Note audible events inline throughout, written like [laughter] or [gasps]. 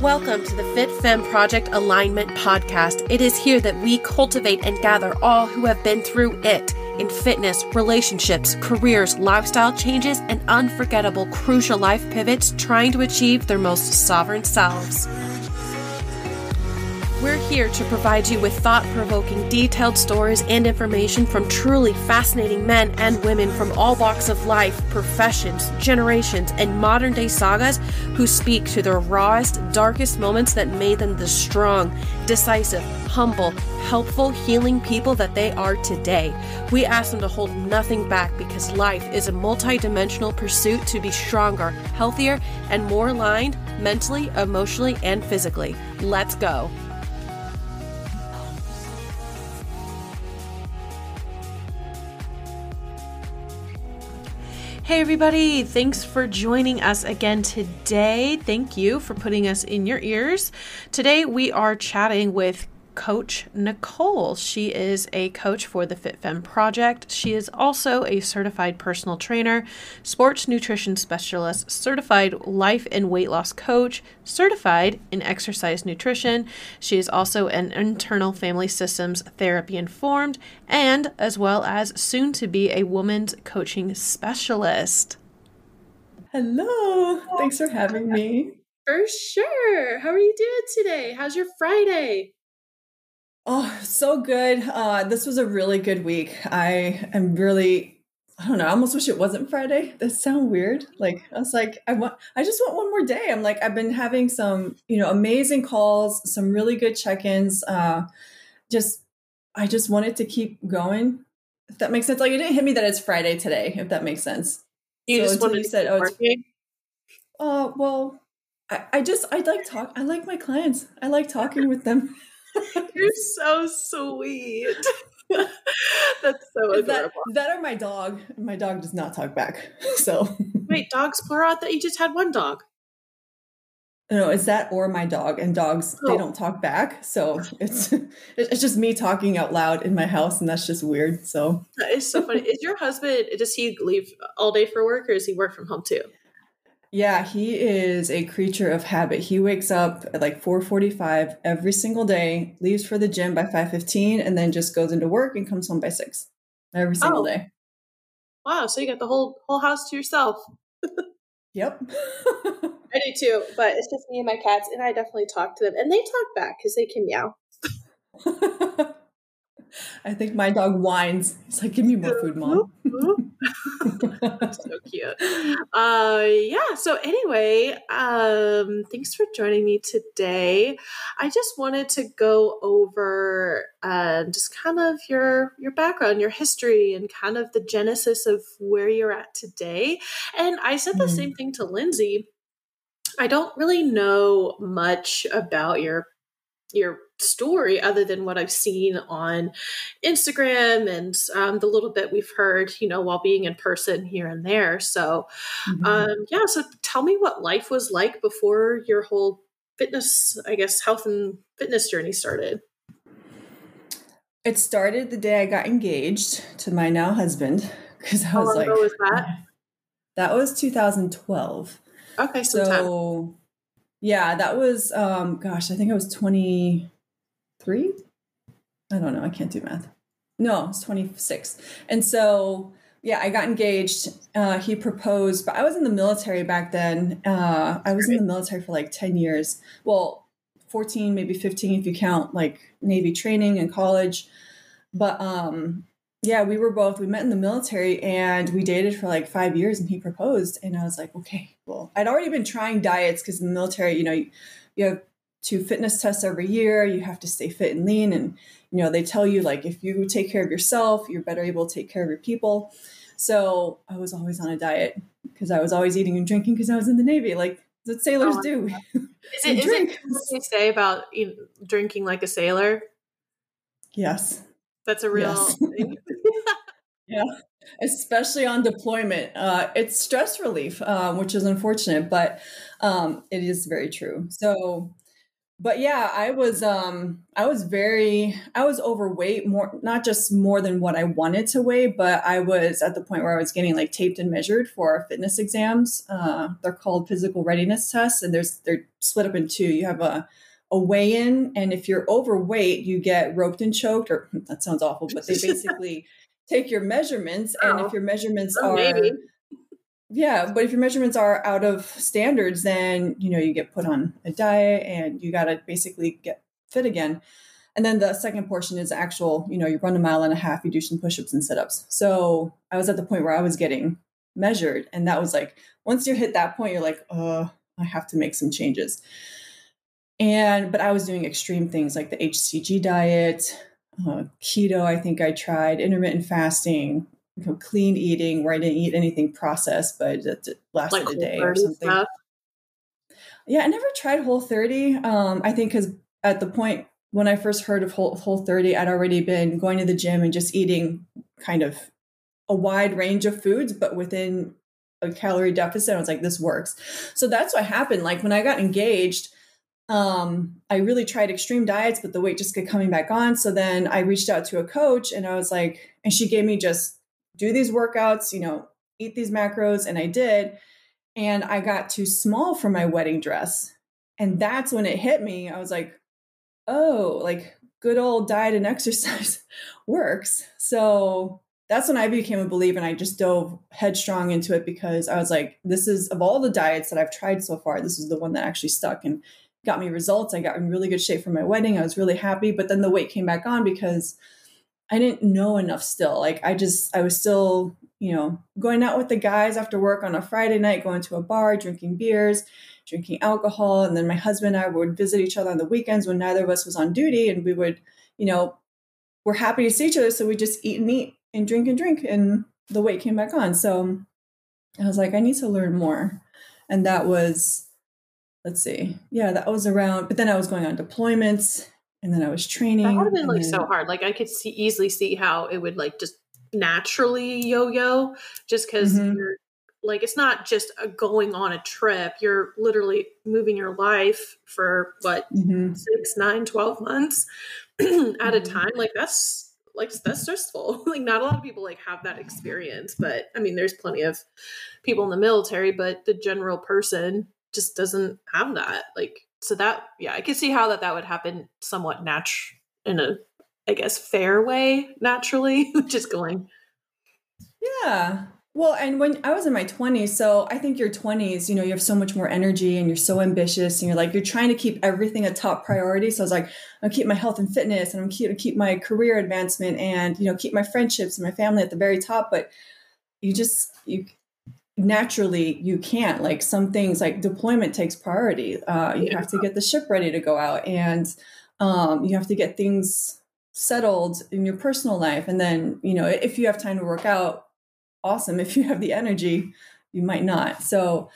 Welcome to the Fit Femme Project Alignment Podcast. It is here that we cultivate and gather all who have been through it in fitness, relationships, careers, lifestyle changes, and unforgettable crucial life pivots trying to achieve their most sovereign selves. We're here to provide you with thought provoking, detailed stories and information from truly fascinating men and women from all walks of life, professions, generations, and modern day sagas who speak to their rawest, darkest moments that made them the strong, decisive, humble, helpful, healing people that they are today. We ask them to hold nothing back because life is a multidimensional pursuit to be stronger, healthier, and more aligned mentally, emotionally, and physically. Let's go. Hey, everybody. Thanks for joining us again today. Thank you for putting us in your ears. Today, we are chatting with Coach Nicole. She is a coach for the Fit Femme Project. She is also a certified personal trainer, sports nutrition specialist, certified life and weight loss coach, certified in exercise nutrition. She is also an internal family systems therapy informed, and as well as soon to be a woman's coaching specialist. Hello. Thanks for having me. For sure. How are you doing today? How's your Friday? Oh, so good. Uh, this was a really good week. I am really, I don't know, I almost wish it wasn't Friday. That sounds weird. Like, I was like, I want, I just want one more day. I'm like, I've been having some, you know, amazing calls, some really good check ins. Uh, just, I just wanted to keep going. If that makes sense. Like, it didn't hit me that it's Friday today, if that makes sense. You so just wanted to said, oh, it's, uh, well, I, I just, I like talk, I like my clients. I like talking with them. [laughs] You're so sweet. [laughs] That's so adorable. That, that or my dog. My dog does not talk back. [laughs] So wait, dogs plural? that you just had one dog. No, it's that or my dog, and dogs oh. they don't talk back. So it's [laughs] it's just me talking out loud in my house, and that's just weird. So that is so funny. is your husband? Does he leave all day for work, or does he work from home too? Yeah, he is a creature of habit. He wakes up at like 4:45 every single day, leaves for the gym by 5:15 and then just goes into work and comes home by 6 every single oh. day. Wow, so you got the whole whole house to yourself. [laughs] yep. [laughs] I do too, but it's just me and my cats and I definitely talk to them and they talk back cuz they can meow. [laughs] I think my dog whines. He's like, "Give me more food, mom." [laughs] so cute. Uh, yeah. So anyway, um, thanks for joining me today. I just wanted to go over uh, just kind of your your background, your history, and kind of the genesis of where you're at today. And I said the mm. same thing to Lindsay. I don't really know much about your your story other than what I've seen on Instagram and um, the little bit we've heard, you know, while being in person here and there. So, mm-hmm. um, yeah, so tell me what life was like before your whole fitness, I guess, health and fitness journey started. It started the day I got engaged to my now husband because I was like, was that? That was 2012. Okay, so. Yeah, that was um gosh, I think I was 23. I don't know. I can't do math. No, it's 26. And so, yeah, I got engaged. Uh, he proposed, but I was in the military back then. Uh, I was in the military for like 10 years. Well, 14, maybe 15 if you count like Navy training and college. But um, yeah, we were both, we met in the military and we dated for like five years and he proposed. And I was like, okay, I'd already been trying diets because in the military, you know, you, you have two fitness tests every year. You have to stay fit and lean. And, you know, they tell you like if you take care of yourself, you're better able to take care of your people. So I was always on a diet because I was always eating and drinking because I was in the Navy, like that sailors oh, do. [laughs] Is it, is it what they say about you know, drinking like a sailor? Yes. That's a real yes. thing. [laughs] yeah, especially on deployment. Uh, it's stress relief, uh, which is unfortunate, but um, it is very true. So but yeah, I was um I was very I was overweight more not just more than what I wanted to weigh, but I was at the point where I was getting like taped and measured for our fitness exams. Uh, they're called physical readiness tests, and there's they're split up in two. You have a a weigh in, and if you're overweight, you get roped and choked. Or that sounds awful, but they [laughs] basically take your measurements, and if oh. your measurements oh, are maybe yeah, but if your measurements are out of standards, then you know you get put on a diet and you got to basically get fit again. And then the second portion is actual, you know, you run a mile and a half, you do some push-ups and sit-ups. So I was at the point where I was getting measured, and that was like once you hit that point, you're like, uh, I have to make some changes. And but I was doing extreme things like the HCG diet, uh, keto. I think I tried intermittent fasting, you know, clean eating where I didn't eat anything processed, but it lasted like a day or something. Stuff. Yeah, I never tried Whole 30. Um, I think because at the point when I first heard of Whole, Whole 30, I'd already been going to the gym and just eating kind of a wide range of foods, but within a calorie deficit. I was like, this works. So that's what happened. Like when I got engaged, um, I really tried extreme diets, but the weight just kept coming back on. So then I reached out to a coach and I was like, and she gave me just do these workouts, you know, eat these macros. And I did. And I got too small for my wedding dress. And that's when it hit me. I was like, oh, like good old diet and [laughs] exercise works. So that's when I became a believer and I just dove headstrong into it because I was like, this is of all the diets that I've tried so far, this is the one that actually stuck and got me results. I got in really good shape for my wedding. I was really happy, but then the weight came back on because I didn't know enough still. Like I just I was still, you know, going out with the guys after work on a Friday night, going to a bar, drinking beers, drinking alcohol, and then my husband and I would visit each other on the weekends when neither of us was on duty and we would, you know, we're happy to see each other so we just eat and eat and drink and drink and the weight came back on. So I was like I need to learn more. And that was let's see. Yeah, that was around but then I was going on deployments and then I was training. That would have been like then, so hard. Like I could see easily see how it would like just naturally yo-yo, just because mm-hmm. you're like it's not just a going on a trip. You're literally moving your life for what mm-hmm. six, nine, 12 months [clears throat] at mm-hmm. a time. Like that's like that's stressful. [laughs] like not a lot of people like have that experience, but I mean, there's plenty of people in the military, but the general person just doesn't have that. Like so that yeah, I could see how that that would happen somewhat natural in a I guess fair way naturally, [laughs] just going. Yeah. Well, and when I was in my 20s, so I think your 20s, you know, you have so much more energy and you're so ambitious and you're like, you're trying to keep everything a top priority. So I was like, I'm keep my health and fitness and I'm keep keep my career advancement and, you know, keep my friendships and my family at the very top. But you just, you, naturally you can't like some things like deployment takes priority. Uh, you have to get the ship ready to go out and um, you have to get things settled in your personal life. And then you know if you have time to work out awesome. [laughs] If you have the energy you might not. So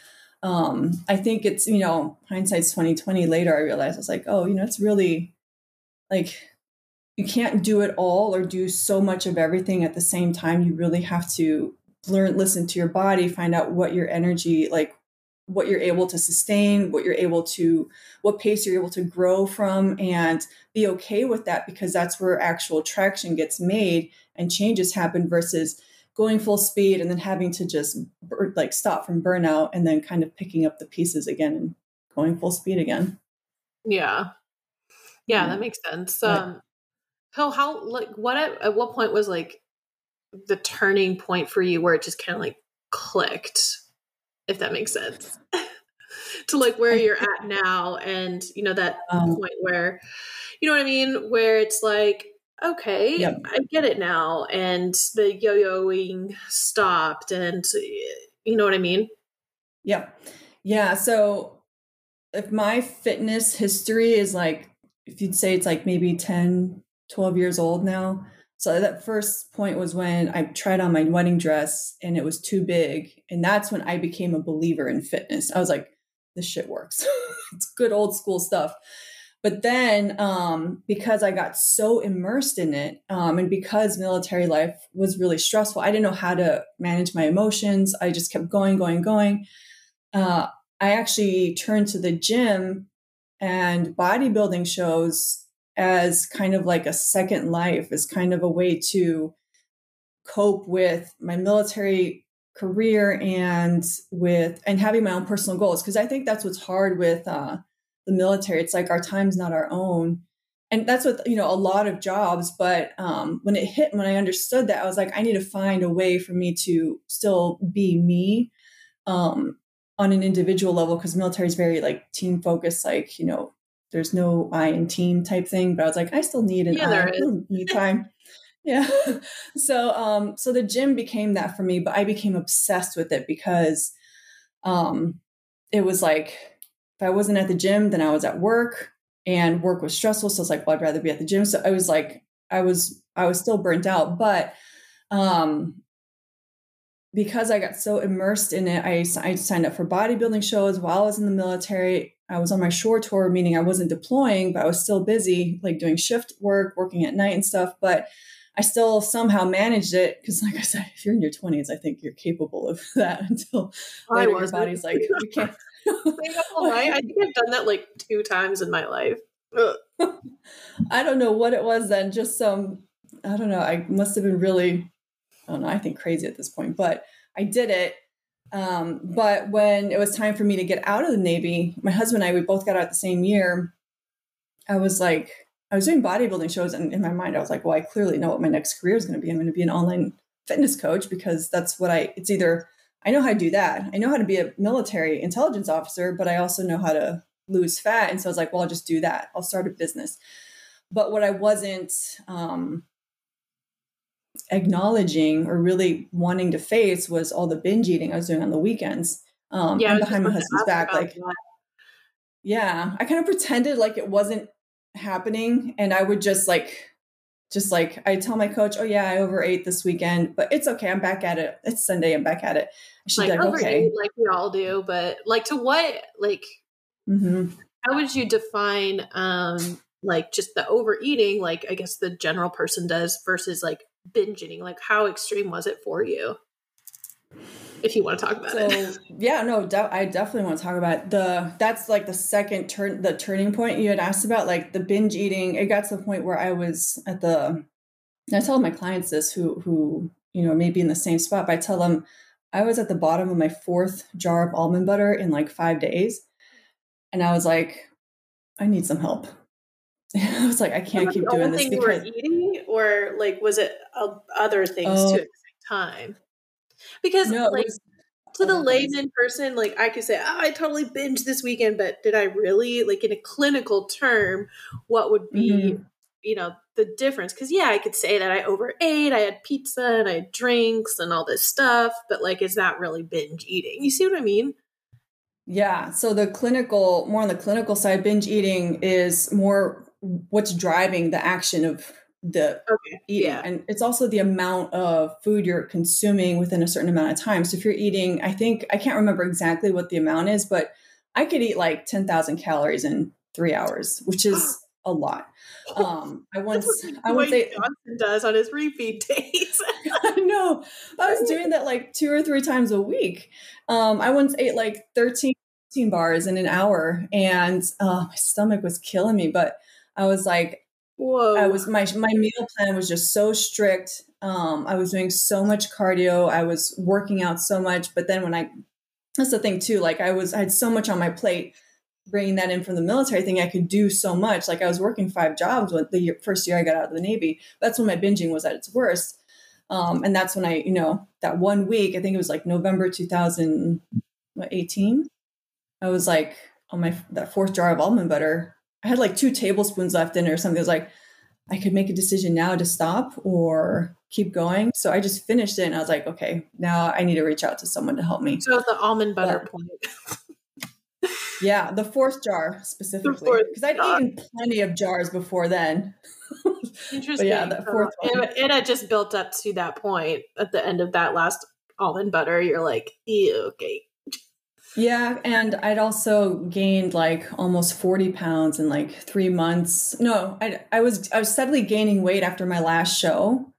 um, i think it's you know hindsight's 2020 later i realized i was like oh you know it's really like you can't do it all or do so much of everything at the same time. You really have to learn listen to your body find out what your energy like what you're able to sustain what you're able to what pace you're able to grow from and be okay with that because that's where actual traction gets made and changes happen versus going full speed and then having to just like stop from burnout and then kind of picking up the pieces again and going full speed again. Yeah. Yeah, that makes sense. Um how how like what at, at what point was like the turning point for you where it just kind of like clicked, if that makes sense. [laughs] to like where you're at now and you know that um, point where you know what I mean where it's like okay yep. I get it now and the yo-yoing stopped and you know what I mean Yeah. Yeah, so if my fitness history is like if you'd say it's like maybe 10 12 years old now so that first point was when I tried on my wedding dress and it was too big. And that's when I became a believer in fitness. I was like, this shit works. [laughs] it's good old school stuff. But then, um, because I got so immersed in it, um, and because military life was really stressful, I didn't know how to manage my emotions. I just kept going, going, going. Uh, I actually turned to the gym and bodybuilding shows as kind of like a second life, as kind of a way to cope with my military career and with and having my own personal goals. Because i think that's what's hard with uh, the military. It's like our time's not our own. And that's what you know a lot of jobs but um, when it hit when i understood that i was like i need to find a way for me to still be me um, on an individual level because military is very like team focused like you know there's no i in team type thing but i was like i still need an Yeah, I, I still need [laughs] time. Yeah. [laughs] So um so the gym became that for me but i became obsessed with it because um it was like if i wasn't at the gym then i was at work and work was stressful so it's like well i'd rather be at the gym. So i was like i was i was still burnt out but um because i got so immersed in it i, I signed up for bodybuilding shows while i was in the military i was on my shore tour meaning i wasn't deploying but i was still busy like doing shift work working at night and stuff but I still somehow managed it because, like I said, if you're in your 20s, I think you're capable of [laughs] that until I later your wasn't. body's like, we can't. [laughs] [laughs] Staying up all night. I think I've done that like two times in my life. I don't know what it was then, just some, I don't know. I must have been really, I don't know, I think crazy at this point, but I did it. Um, but when it was time for me to get out of the Navy, my husband and I, we both got out the same year. I was like, I was doing bodybuilding shows, and in my mind, I was like, well, I clearly know what my next career is going to be. I'm going to be an online fitness coach because that's what I, it's either I know how to do that. I know how to be a military intelligence officer, but I also know how to lose fat. And so I was like, well, I'll just do that. I'll start a business. But what I wasn't um, acknowledging or really wanting to face was all the binge eating I was doing on the weekends. Um, Yeah, behind my husband's back, like that. yeah i kind of pretended like it wasn't happening and i would just like just like i tell my coach oh yeah i overate this weekend but it's okay i'm back at it it's sunday i'm back at it she'd like like overeat, okay like we all do, but like to what like hmm how would you define um like just the overeating like I guess the general person does versus like binge eating? Like how extreme was it for you? If you want to talk about so it. [laughs] yeah no de- i definitely want to talk about it. the that's like the second turn the turning point you had asked about like the binge eating it got to the point where i was at the i tell my clients this who who you know may be in the same spot but i tell them i was at the bottom of my fourth jar of almond butter in like five days and i was like i need some help [laughs] i was like i can't keep doing this because or like was it uh, other things Oh. too at the same time? Because no like was to the things. layman person, like I could say, oh, I totally binged this weekend, but did I really, like in a clinical term, what would be, Mhm. you know, the difference? Because yeah, I could say that I overate, I had pizza and I had drinks and all this stuff, but like, is that really binge eating? You see what I mean? Yeah. So the clinical, more on the clinical side, binge eating is more what's driving the action of the Okay. Yeah. And it's also the amount of food you're consuming within a certain amount of time. So if you're eating, I think, I can't remember exactly what the amount is, but I could eat like 10,000 calories in three hours, which is a lot. Um, [laughs] I once, I would say, Johnson does on his repeat days. [laughs] I know. I was [laughs] doing that like two or three times a week. Um, I once ate like 13, 13 bars in an hour and uh, my stomach was killing me. But I was like, Whoa. I was my my meal plan was just so strict. Um, I was doing so much cardio. I was working out so much. But then when I that's the thing too. Like I was I had so much on my plate. Bringing that in from the military thing, I could do so much. Like I was working five jobs when the year, first year I got out of the Navy. That's when my binging was at its worst. Um, and that's when I, you know, that one week, I think it was like November 2018. I was like on my that fourth jar of almond butter. I had like two tablespoons left in it or something. I was like, I could make a decision now to stop or keep going. So I just finished it and I was like, okay, now I need to reach out to someone to help me. so the almond butter But- point. [laughs] Yeah, the fourth jar specifically. Because I'd jar. eaten plenty of jars before then. [laughs] Interesting. yeah, that fourth Uh, one. it, it had just built up to that point at the end of that last almond butter. You're like, ew, okay. Yeah, and I'd also gained like almost 40 pounds in like three months. No, I, I was I was steadily gaining weight after my last show.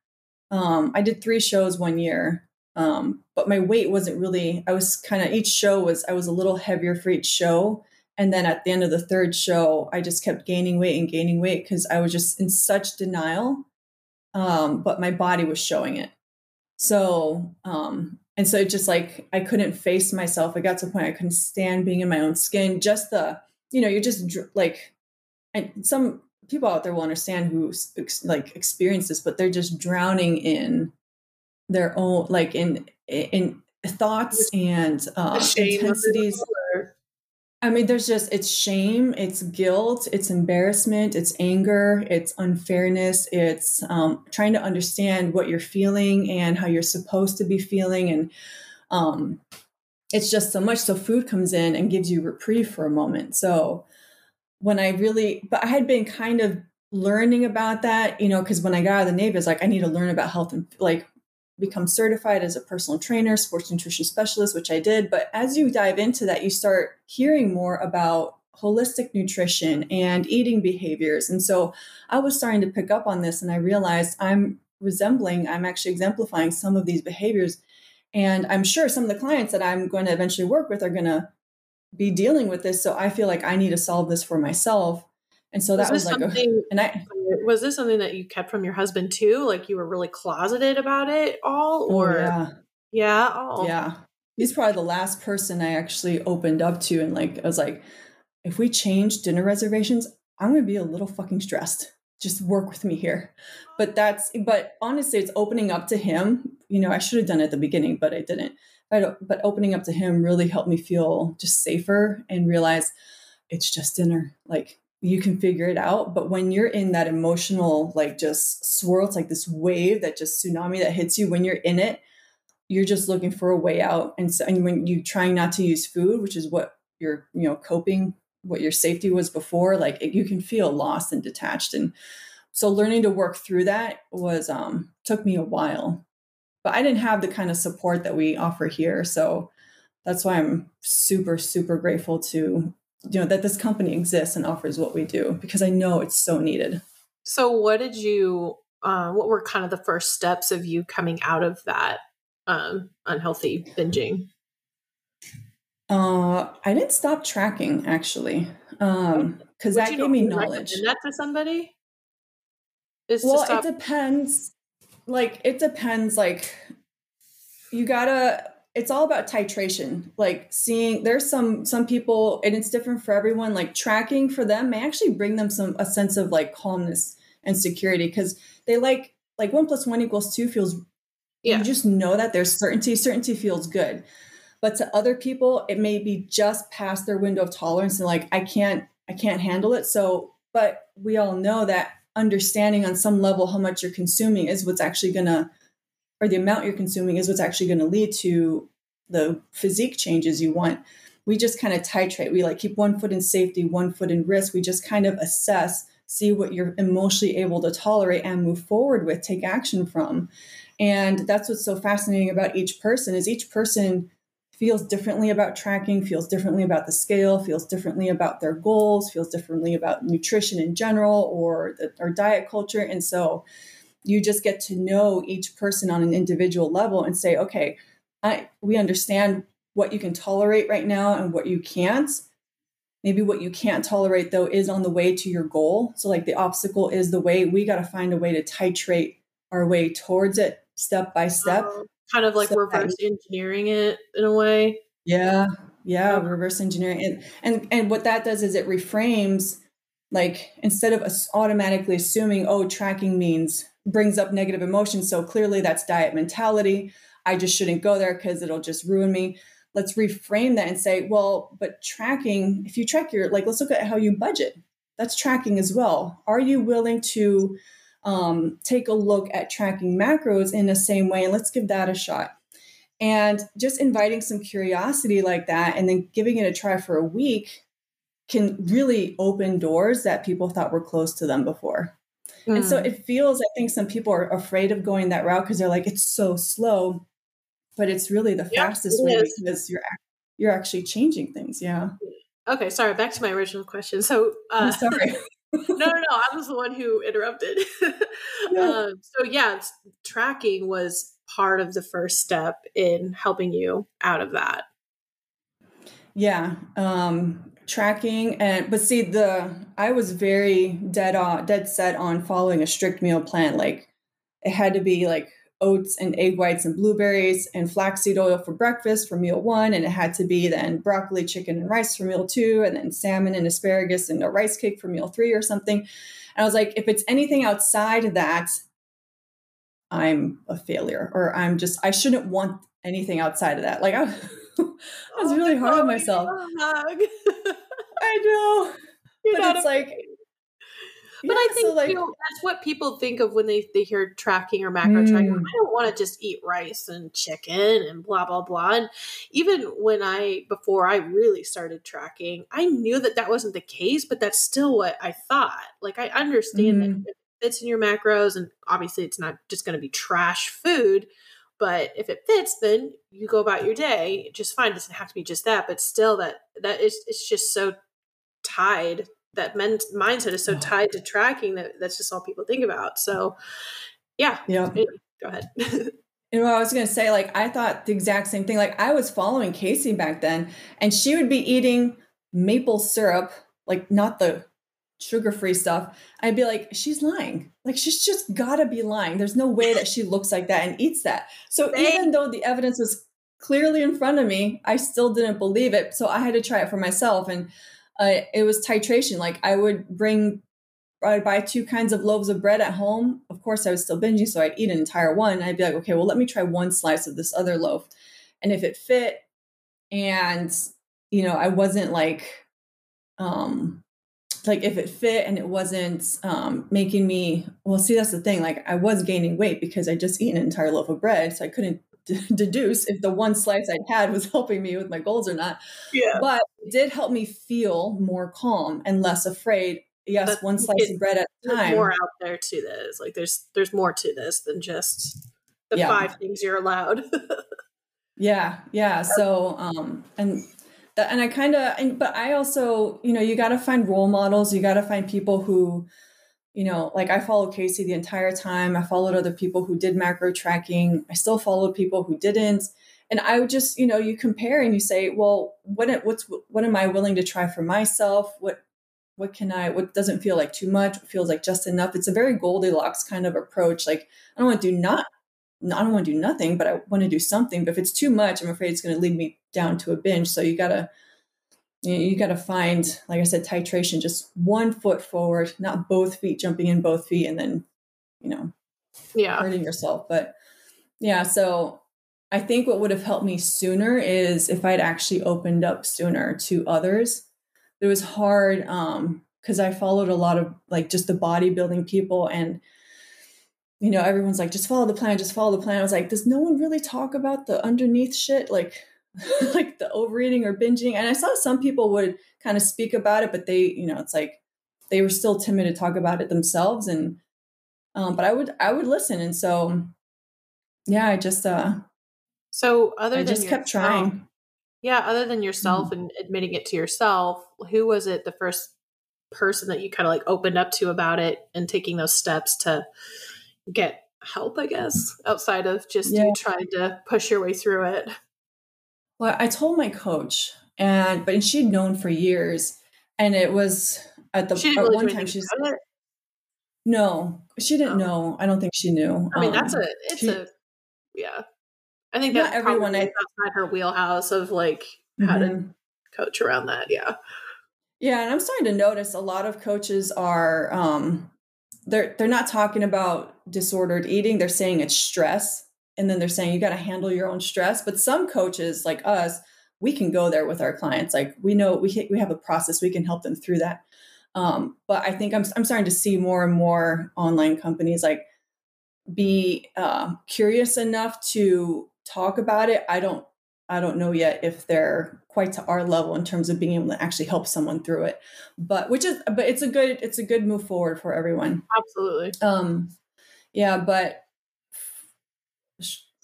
Um, I did three shows one year, um, but my weight wasn't really. I was kind of each show was I was a little heavier for each show, And then at the end of the third show, I just kept gaining weight and gaining weight because I was just in such denial. Um, but my body was showing it. So, um, and so it just like I couldn't face myself. I got to a point I couldn't stand being in my own skin. Just the, you know, you're just like, and some people out there will understand who like experience this, but they're just drowning in their own, like in in thoughts and uh, intensities. I mean, there's just, it's shame, it's guilt, it's embarrassment, it's anger, it's unfairness, it's um, trying to understand what you're feeling and how you're supposed to be feeling. And um, it's just so much. So food comes in and gives you reprieve for a moment. So when I really, but I had been kind of learning about that, you know, because when I got out of the Navy, I was like, I need to learn about health and like become certified as a personal trainer, sports nutrition specialist, which I did. But as you dive into that, you start hearing more about holistic nutrition and eating behaviors. And so I was starting to pick up on this and I realized I'm resembling, I'm actually exemplifying some of these behaviors. And I'm sure some of the clients that I'm going to eventually work with are going to be dealing with this. So I feel like I need to solve this for myself. And so that was, was like, a, and I, was this something that you kept from your husband too? Like you were really closeted about it all, oh, or oh, yeah, yeah, yeah. He's probably the last person I actually opened up to, and like I was like, if we change dinner reservations, I'm gonna be a little fucking stressed. Just work with me here. But that's, but honestly, it's opening up to him. You know, I should have done it at the beginning, but I didn't. But, but opening up to him really helped me feel just safer and realize it's just dinner. Like you can figure it out. But when you're in that emotional, like just swirl, it's like this wave that just tsunami that hits you. When you're in it, you're just looking for a way out. And so, and when you're trying not to use food, which is what you're, you know, coping, what your safety was before, like it, you can feel lost and detached. And so learning to work through that was, um, took me a while, but I didn't have the kind of support that we offer here. So that's why I'm super, super grateful to you know that this company exists and offers what we do because I know it's so needed. So, what did you? Uh, what were kind of the first steps of you coming out of that um, unhealthy binging? Uh, I didn't stop tracking actually, Um because that gave me knowledge. that to somebody? Is well, it depends. Like it depends. Like you gotta it's all about titration like seeing there's some some people and it's different for everyone like tracking for them may actually bring them some a sense of like calmness and security because they like like one plus one equals two feels yeah. you just know that there's certainty certainty feels good but to other people it may be just past their window of tolerance and like i can't i can't handle it so but we all know that understanding on some level how much you're consuming is what's actually going to or the amount you're consuming is what's actually going to lead to the physique changes you want. We just kind of titrate. We like keep one foot in safety, one foot in risk. We just kind of assess, see what you're emotionally able to tolerate and move forward with, take action from. And that's what's so fascinating about each person is each person feels differently about tracking, feels differently about the scale, feels differently about their goals, feels differently about nutrition in general or the, or diet culture. And so you just get to know each person on an individual level and say, okay, I, we understand what you can tolerate right now and what you can't. Maybe what you can't tolerate though is on the way to your goal. So, like the obstacle is the way. We got to find a way to titrate our way towards it step by step. Um, kind of like reverse engineering it in a way. Yeah, yeah, reverse engineering, and and and what that does is it reframes like instead of automatically assuming oh tracking means brings up negative emotions. So clearly that's diet mentality. I just shouldn't go there because it'll just ruin me. Let's reframe that and say, well, but tracking, if you track your, like, let's look at how you budget. That's tracking as well. Are you willing to um, take a look at tracking macros in the same way? And let's give that a shot. And just inviting some curiosity like that and then giving it a try for a week can really open doors that people thought were closed to them before. Mm. And so mm. it feels, I think some people are afraid of going that route because they're like, it's so slow, but it's really the yeah, fastest way is. because you're you're actually changing things. Yeah. Okay, sorry. Back to my original question. So, uh, sorry. [laughs] no, no, no. I was the one who interrupted. [laughs] yeah. Um, so, yeah, tracking was part of the first step in helping you out of that. Yeah. Um, tracking and but see the I was very dead on dead set on following a strict meal plan. Like it had to be like oats and egg whites and blueberries and flaxseed oil for breakfast for meal one. And it had to be then broccoli, chicken, and rice for meal two, and then salmon and asparagus and a rice cake for meal three or something. And I was like, if it's anything outside of that, I'm a failure or I'm just, I shouldn't want anything outside of that. Like I, [laughs] I was really hard on myself. [laughs] I know. [laughs] You're but it's like but yeah, I think so like, you know, that's what people think of when they, they hear tracking or macro mm. tracking. I don't want to just eat rice and chicken and blah blah blah. And even when I before I really started tracking, I knew that that wasn't the case, but that's still what I thought. Like I understand mm. that it fits in your macros, and obviously it's not just going to be trash food. But if it fits, then you go about your day just fine. It doesn't have to be just that, but still, that that is it's just so tied that men- mindset is so tied to tracking that that's just all people think about. So, yeah. Yeah. Go ahead. [laughs] You know, I was going to say, like, I thought the exact same thing. Like, I was following Casey back then, and she would be eating maple syrup, like, not the sugar free stuff. I'd be like, she's lying. Like, she's just got to be lying. There's no way that she looks like that and eats that. So, even though the evidence was clearly in front of me, I still didn't believe it. So, I had to try it for myself. And uh, it was titration. Like I would bring, I'd buy two kinds of loaves of bread at home. Of course, I was still binging, so I'd eat an entire one. I'd be like, okay, well, let me try one slice of this other loaf, and if it fit, and you know, I wasn't like, um, like if it fit and it wasn't um, making me well see that's the thing like i was gaining weight because i just eaten an entire loaf of bread so i couldn't [laughs] deduce if the one slice I'd had was [laughs] helping me with my goals or not. Yeah. But it did help me feel more calm and less afraid. Yes, but one slice of bread at a time. more out there to this. Like there's there's more to this than just the yeah. five things you're allowed. [laughs] yeah, yeah. So um and and I kind of but I also, you know, you got to find role models, you got to find people who you know, like I followed Casey the entire time. I followed other people who did macro tracking. I still followed people who didn't. And I would just, you know, you compare and you say, well, what what's what am I willing to try for myself? What what can I what doesn't feel like too much? What feels like just enough? It's a very Goldilocks kind of approach. Like I don't want to do not I don't want to do nothing, but I want to do something. But if it's too much, I'm afraid it's going to lead me down to a binge. So you gotta you, got to find, like I said, titration, just one foot forward, not both feet jumping in both feet and then, you know, yeah, hurting yourself. But yeah, so I think what would have helped me sooner is if I'd actually opened up sooner to others. It was hard um because I followed a lot of like just the bodybuilding people and you know everyone's like just follow the plan just follow the plan I was like does no one really talk about the underneath shit like [laughs] like the overeating or binging. And I saw some people would kind of speak about it, but they, you know, it's like they were still timid to talk about it themselves. And, um, but I would, I would listen. And so, yeah, I just, uh, so other I than just kept trying. Yeah. Other than yourself mm-hmm. and admitting it to yourself, who was it the first person that you kind of like opened up to about it and taking those steps to get help, I guess, outside of just yeah. you trying to push your way through it? Well, I told my coach, and but she'd known for years, and it was at the at really one time she's no, she didn't oh. know. I don't think she knew. I mean, um, that's a it's she, a yeah. I think that everyone I, outside her wheelhouse of like how mm-hmm. to coach around that. Yeah. Yeah, and I'm starting to notice a lot of coaches are um they're they're not talking about disordered eating, they're saying it's stress and then they're saying you got to handle your own stress. But some coaches like us we can go there with our clients. Like we know we, we have a process we can help them through that. Um, but i think I'm, I'm starting to see more and more online companies like be uh, curious enough to talk about it. I don't i don't know yet if they're quite to our level in terms of being able to actually help someone through it. But which is but it's a good it's a good move forward for everyone. Absolutely. Um yeah but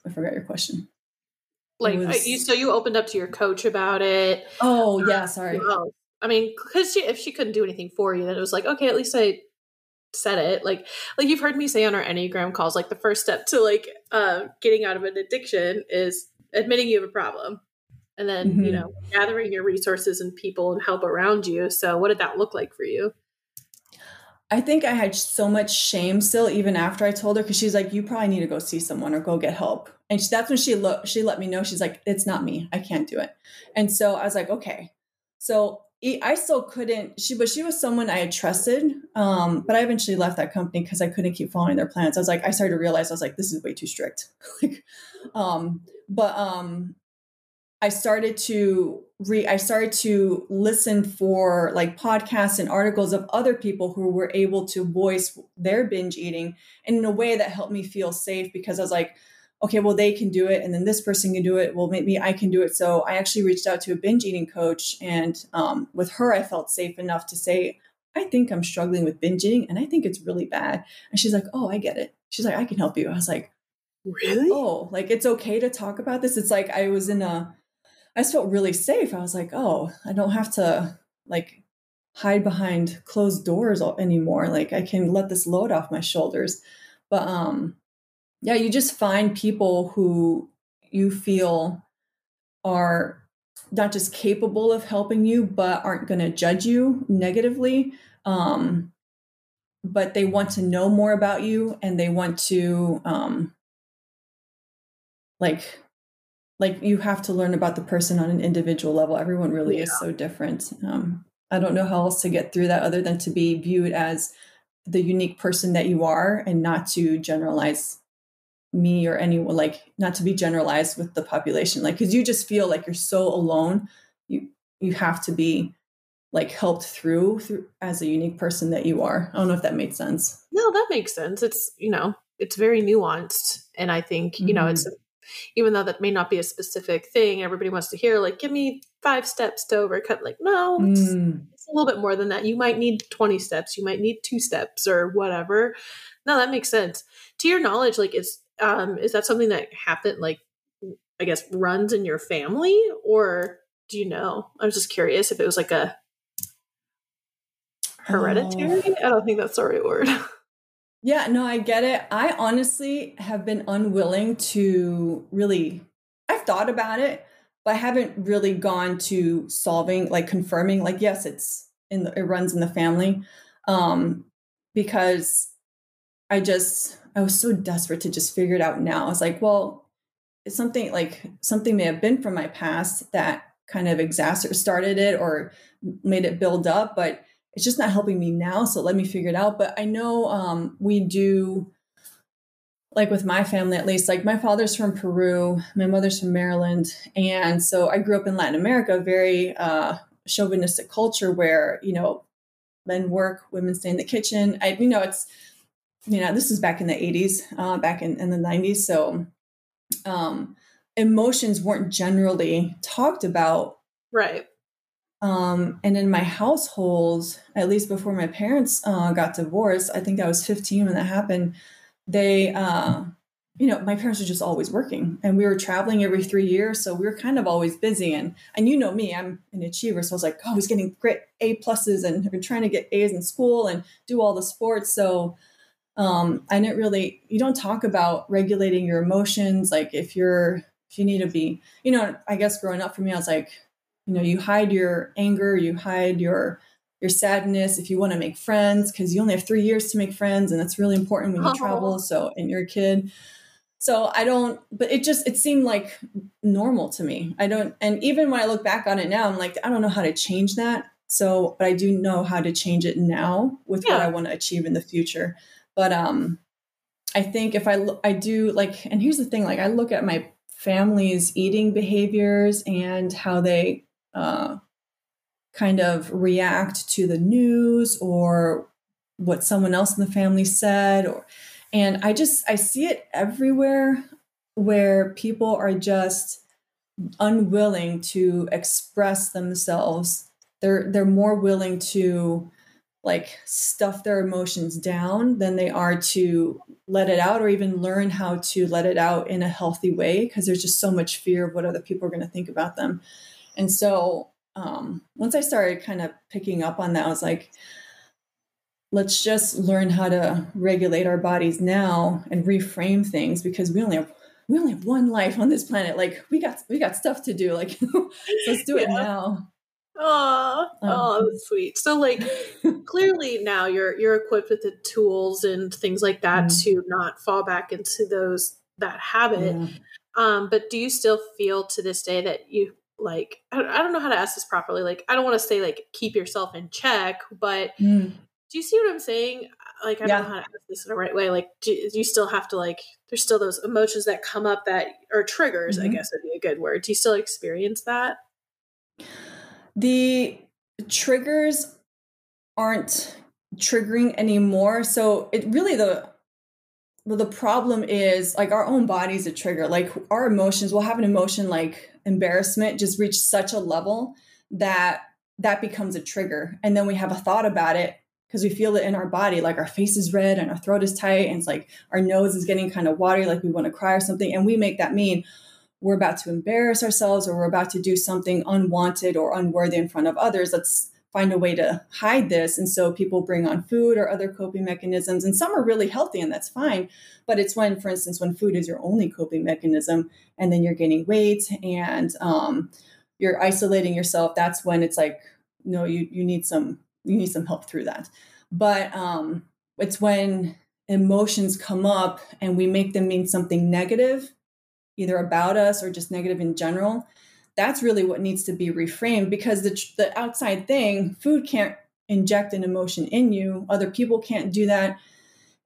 I forgot your question. Like was... you, so you opened up to your coach about it. Oh yeah, sorry. I mean, because she, if she couldn't do anything for you, then it was like, okay, at least I said it. Like, like you've heard me say on our Enneagram calls, like the first step to like uh, getting out of an addiction is admitting you have a problem. and then mm-hmm. you know gathering your resources and people and help around you so what did that look like for you I think I had so much shame still, even after I told her, because she's like, "You probably need to go see someone or go get help." And she, that's when she looked. She let me know. She's like, "It's not me. I can't do it." And so I was like, "Okay." So I still couldn't. She, but she was someone I had trusted. Um, but I eventually left that company because I couldn't keep following their plans. I was like, I started to realize I was like, this is way too strict. [laughs] like, um, but um, I started to re I started to listen for like podcasts and articles of other people who were able to voice their binge eating and in a way that helped me feel safe because I was like, okay, well they can do it and then this person can do it. Well, maybe I can do it. So I actually reached out to a binge eating coach and um, with her I felt safe enough to say, I think I'm struggling with binge eating and I think it's really bad. And she's like, oh, I get it. She's like, I can help you. I was like, really? Oh, like it's okay to talk about this. It's like I was in a I just felt really safe. I was like, oh, I don't have to like hide behind closed doors anymore. Like I can let this load off my shoulders. But um yeah, you just find people who you feel are not just capable of helping you, but aren't going to judge you negatively. Um, but they want to know more about you and they want to um, like like you have to learn about the person on an individual level. Everyone really yeah. is so different. Um, I don't know how else to get through that other than to be viewed as the unique person that you are and not to generalize me or anyone like not to be generalized with the population like because you just feel like you're so alone you you have to be like helped through through as a unique person that you are i don't know if that made sense no that makes sense it's you know it's very nuanced and i think mm-hmm. you know it's mm-hmm even though that may not be a specific thing everybody wants to hear like give me five steps to overcome like no it's, mm. it's, a little bit more than that. You might need 20 steps you might need two steps or whatever. No that makes sense. To your knowledge like is um is that something that happened like i guess runs in your family or do you know? I was just curious if it was like a hereditary? Oh. i don't think that's the right word [laughs] Yeah, no, I get it. I honestly have been unwilling to really, I've thought about it, but I haven't really gone to solving, like confirming, like, yes, it's in the, it runs in the family. Um, because I just, I was so desperate to just figure it out now. I was like, well, it's something like something may have been from my past that kind of exacerbated started it or made it build up, but it's just not helping me now. So let me figure it out. But I know um, we do, like with my family at least, like my father's from Peru, my mother's from Maryland. And so I grew up in Latin America, very uh, chauvinistic culture where, you know, men work, women stay in the kitchen. I, you know, it's, you know, this is back in the 80s, uh, back in, in the 90s. So um, emotions weren't generally talked about. Right um, and in my household, at least before my parents uh, got divorced, I think I was 15 when that happened. They, uh, you know, my parents were just always working, and we were traveling every three years, so we were kind of always busy. And and you know me, I'm an achiever, so I was like, oh, I was getting great A pluses, and I've [laughs] been trying to get A's in school and do all the sports. So um, I didn't really. You don't talk about regulating your emotions, like if you're if you need to be, you know. I guess growing up for me, I was like, you know you hide your anger you hide your your sadness if you want to make friends because you only have three years to make friends and that's really important when you oh. travel so and you're a kid so i don't but it just it seemed like normal to me i don't and even when i look back on it now i'm like i don't know how to change that so but i do know how to change it now with yeah. what i want to achieve in the future but um i think if i i do like and here's the thing like i look at my family's eating behaviors and how they uh, kind of react to the news or what someone else in the family said or and i just i see it everywhere where people are just unwilling to express themselves. They're they're more willing to like stuff their emotions down than they are to let it out or even learn how to let it out in a healthy way because there's just so much fear of what other people are going to think about them and so um, once I started kind of picking up on that, I was like, let's just learn how to regulate our bodies now and reframe things because we only have we only have one life on this planet. Like we got we got stuff to do. Like [laughs] let's do it yeah. now. Oh, um, oh, sweet. So, like, [laughs] clearly now you're you're equipped with the tools and things like that mm. to not fall back into those that habit. Yeah. Um, but do you still feel to this day that you like? I, I don't know how to ask this properly. Like, I don't want to say like keep yourself in check, but mm. do you see what I'm saying? Like, I yeah. don't know how to ask this in the right way. Like, do, do, you still have to like? There's still those emotions that come up that or triggers. Mm-hmm. I guess would be a good word. Do you still experience that? the triggers aren't triggering anymore. So it really the the problem is like our own body's a trigger. Like our emotions, we'll have an emotion like embarrassment just reach such a level that that becomes a trigger. And then we have a thought about it because we feel it in our body, like our face is red and our throat is tight, and it's like our nose is getting kind of watery, like we want to cry or something. And we make that mean, we're about to embarrass ourselves or we're about to do something unwanted or unworthy in front of others. Let's find a way to hide this. And so people bring on food or other coping mechanisms, and some are really healthy, and that's fine. But it's when, for instance, when food is your only coping mechanism, and then you're gaining weight and um, you're isolating yourself. That's when it's like, no, you you need some you need some help through that. But um, it's when emotions come up and we make them mean something negative either about us or just negative in general, that's really what needs to be reframed because the, the outside thing, food can't inject an emotion in you. Other people can't do that.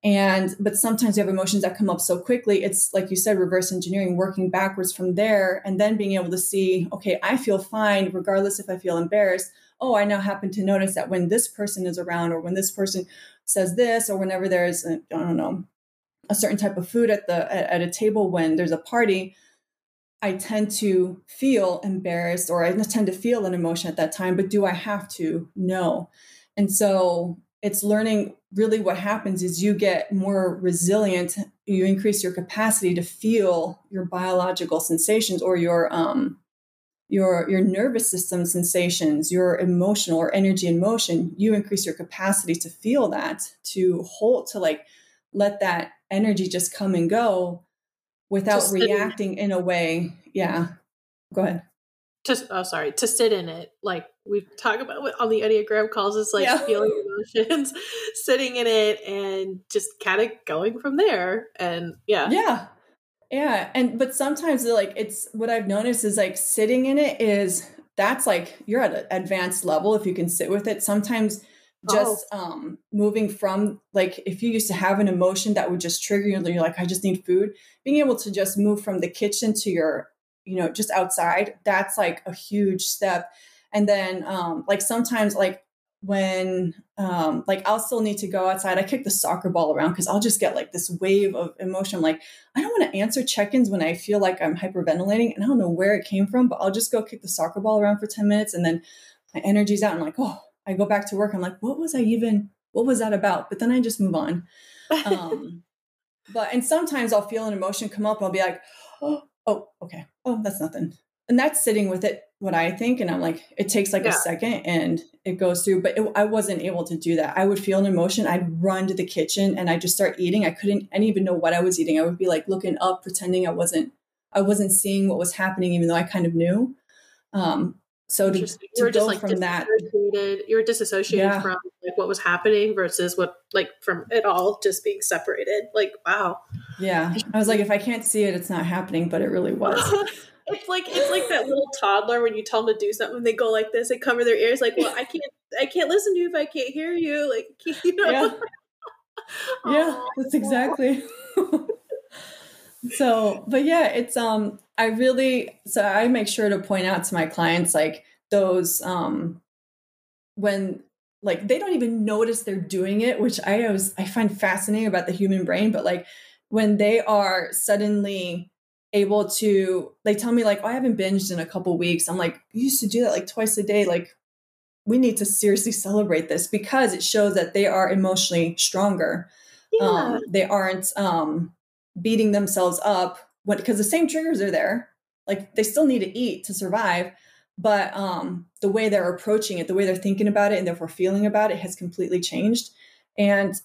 And, but sometimes you have emotions that come up so quickly. It's like you said, reverse engineering, working backwards from there, and then being able to see, okay, I feel fine regardless if I feel embarrassed. Oh, I now happen to notice that when this person is around or when this person says this or whenever there's, I don't know, a certain type of food at the at, at a table when there's a party i tend to feel embarrassed or i tend to feel an emotion at that time but do i have to? No. And so it's learning really what happens is you get more resilient. You increase your capacity to feel your biological sensations or your um your your nervous system sensations your emotional or energy and motion. You increase your capacity to feel that to hold to like let that energy just come and go without reacting in a way. Yeah. Go ahead. Just oh sorry, to sit in it. Like we talk about on the Enneagram calls is like yeah. [laughs] feeling emotions, sitting in it and just kind of going from there. And yeah. Yeah. Yeah. And but sometimes like it's what I've noticed is like sitting in it is that's like you're at an advanced level if you can sit with it. Sometimes just oh. um moving from like if you used to have an emotion that would just trigger you and you're like i just need food being able to just move from the kitchen to your you know just outside that's like a huge step and then um like sometimes like when um like I'll still need to go outside. I kick the soccer ball around because I'll just get like this wave of emotion. I'm like, I don't want to answer check-ins when I feel like I'm hyperventilating and I don't know where it came from, but I'll just go kick the soccer ball around for 10 minutes and then my energy's out. and I'm like, oh, I go back to work. I'm like, what was I even, what was that about? But then I just move on. Um, [laughs] but, and sometimes I'll feel an emotion come up. I'll be like, oh, oh, okay. Oh, that's nothing. And that's sitting with it, what I think. And I'm like, it takes like yeah. a second and it goes through, but it, I wasn't able to do that. I would feel an emotion. I'd run to the kitchen and I just start eating. I couldn't, I didn't even know what I was eating. I would be like looking up, pretending I wasn't, I wasn't seeing what was happening, even though I kind of knew. Um, so to, to you were just like from that you were disassociated yeah. from like what was happening versus what like from it all just being separated. Like wow. Yeah. I was like if i can't see it it's not happening but it really was. [laughs] It's like it's like that little toddler when you tell them to do something they go like this they cover their ears like well i can't i can't listen to you if i can't hear you like [laughs] you know? Yeah, [laughs] yeah that's exactly so but yeah it's um i really so i make sure to point out to my clients like those um when like they don't even notice they're doing it which i always i find fascinating about the human brain but like when they are suddenly able to they tell me like oh i haven't binged in a couple weeks i'm like you used to do that like twice a day like we need to seriously celebrate this because it shows that they are emotionally stronger yeah. um, they aren't um, beating themselves up because the same triggers are there like they still need to eat to survive but um, the way they're approaching it the way they're thinking about it and therefore feeling about it has completely changed and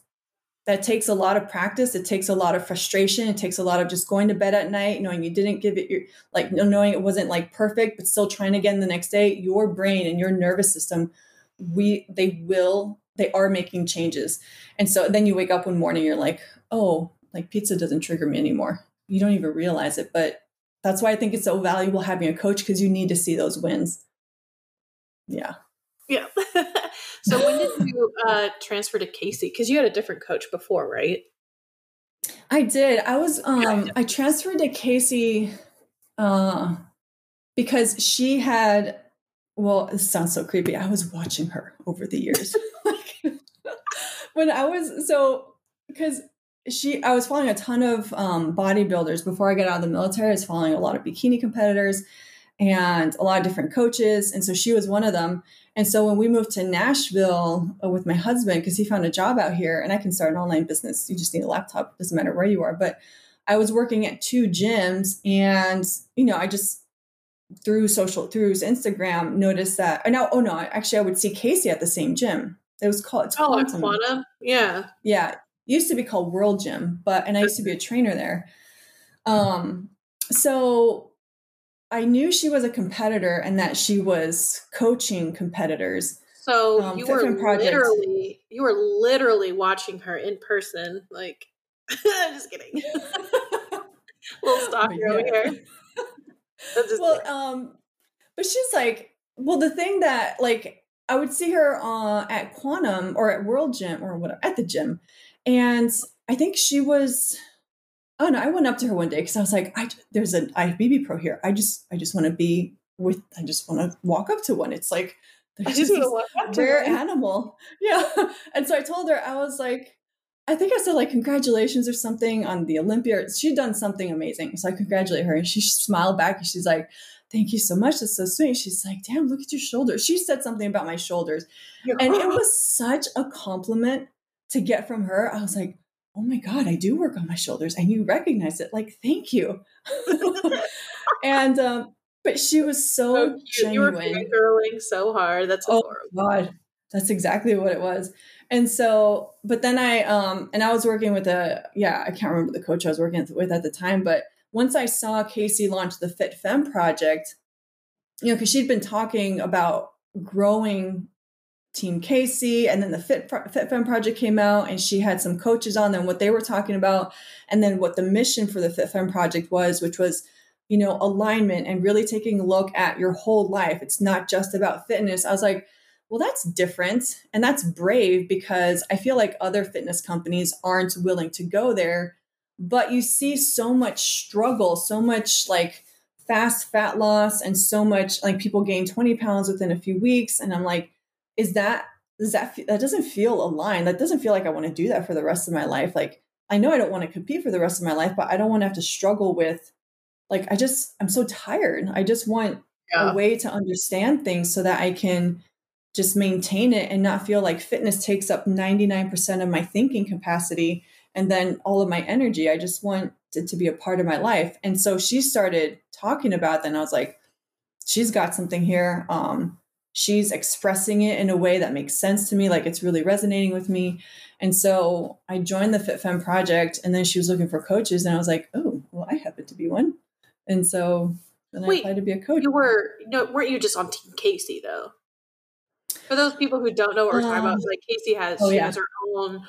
that takes a lot of practice. It takes a lot of frustration. It takes a lot of just going to bed at night, knowing you didn't give it your like knowing it wasn't like perfect, but still trying again the next day. Your brain and your nervous system, we they will they are making changes. And so then you wake up one morning, you're like, oh, like pizza doesn't trigger me anymore. You don't even realize it. But that's why I think it's so valuable having a coach because you need to see those wins. Yeah. Yeah. [laughs] so when did [laughs] you uh, transfer to Casey? Because you had a different coach before, right? I did. I was um I transferred to Casey uh because she had well, it sounds so creepy. I was watching her over the years. [laughs] when I was so because she I was following a ton of um, bodybuilders before I got out of the military. I was following a lot of bikini competitors and a lot of different coaches, and so she was one of them. And so when we moved to Nashville uh, with my husband, because he found a job out here, and I can start an online business. You just need a laptop. Doesn't matter where you are. But I was working at two gyms, and you know, I just through social through Instagram noticed that. Or now, oh no, actually, I would see Casey at the same gym. It was called it's oh, Quantum. Quantum. Yeah, yeah used to be called World Gym, but and I used to be a trainer there. Um, so I knew she was a competitor and that she was coaching competitors. So um, you were literally you were literally watching her in person, like [laughs] just kidding. [laughs] little stalker over here. [laughs] well, kidding. um, but she's like, well, the thing that like I would see her uh, at Quantum or at World Gym or whatever at the gym, and I think she was, oh no, I went up to her one day because I was like, I, there's an IFBB pro here. I just, I just want to be with, I just want to walk up to one. It's like, there's just this rare animal. Yeah. [laughs] And so I told her, I was like, I think I said like congratulations or something on the Olympia. She'd done something amazing. So I congratulate her and she smiled back and she's like, Thank you so much. That's so sweet. She's like, damn, look at your shoulders. She said something about my shoulders. And it [laughs] was such a compliment to get from her, I was like, oh my God, I do work on my shoulders. And you recognize it. Like, thank you. [laughs] and, um, but she was so, so genuine. You were girling so hard. That's oh God, that's exactly what it was. And so, but then I, um, and I was working with a, yeah, I can't remember the coach I was working with at the time, but once I saw Casey launch the Fit Femme project, you know, because she'd been talking about growing Team Casey, and then the Fit Fit Femme project came out, and she had some coaches on them what they were talking about, and then what the mission for the Fit Femme project was, which was, you know, alignment and really taking a look at your whole life. It's not just about fitness. I was like, well, that's different and that's brave because I feel like other fitness companies aren't willing to go there, but you see so much struggle, so much like fast fat loss, and so much like people gain 20 pounds within a few weeks, and I'm like is that does that that doesn't feel aligned. That doesn't feel like i want to do that for the rest of my life. Like i know i don't want to compete for the rest of my life but i don't want to have to struggle with like i just i'm so tired. I just want yeah. a way to understand things so that i can just maintain it and not feel like fitness takes up 99% of my thinking capacity and then all of my energy. I just want it to be a part of my life. And so she started talking about that and i was like she's got something here um she's expressing it in a way that makes sense to me like it's really resonating with me. And so i joined the fit femme project and then she was looking for coaches and i was like oh well i happen to be one. And so then Wait, i applied to be a coach. you were no weren't you just on team casey though? For those people who don't know what we're um, talking about um, like casey has oh, she yeah. has her own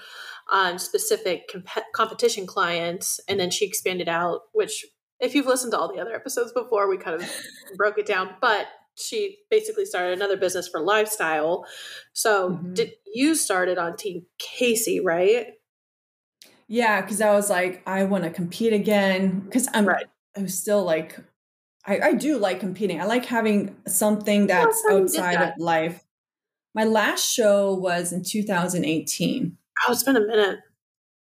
um, specific comp- competition clients and then she expanded out which if you've listened to all the other episodes before we kind of broke it down but she basically started another business for lifestyle. So mm-hmm. did you started on Team Casey, right? Yeah, because I was like, I want to compete again. Because I'm right. I was still like I, I do like competing. I like having something that's outside that? of life. My last show was in 2018. Oh, it's been a minute.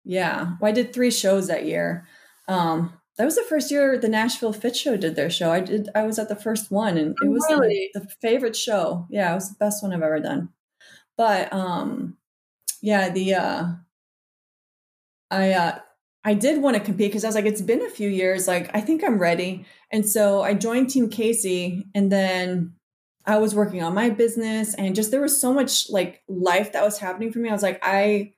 Yeah. Well, I did three shows that year. Um, that was the first year the Nashville Fit Show did their show. I did. I was at the first one, and it was really? the, the favorite show. Yeah, it was the best one I've ever done. But um, yeah, the uh, I uh, I did want to compete because I was like, it's been a few years. Like, I think I'm ready. And so I joined Team Casey, and then I was working on my business, and just there was so much like life that was happening for me. I was like, I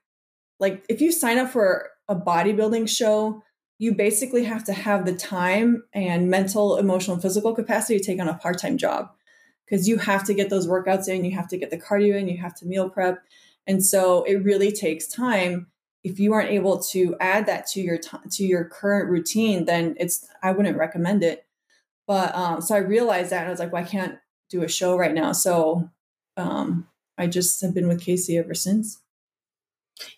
like if you sign up for a bodybuilding show, you basically have to have the time and mental, emotional, and physical capacity to take on a part time job because you have to get those workouts in, you have to get the cardio in, you have to meal prep. And so it really takes time. If you aren't able to add that to your t- to your current routine, then it's I wouldn't recommend it. But um, so I realized that and I was like, well, I can't do a show right now. So um, I just have been with Casey ever since.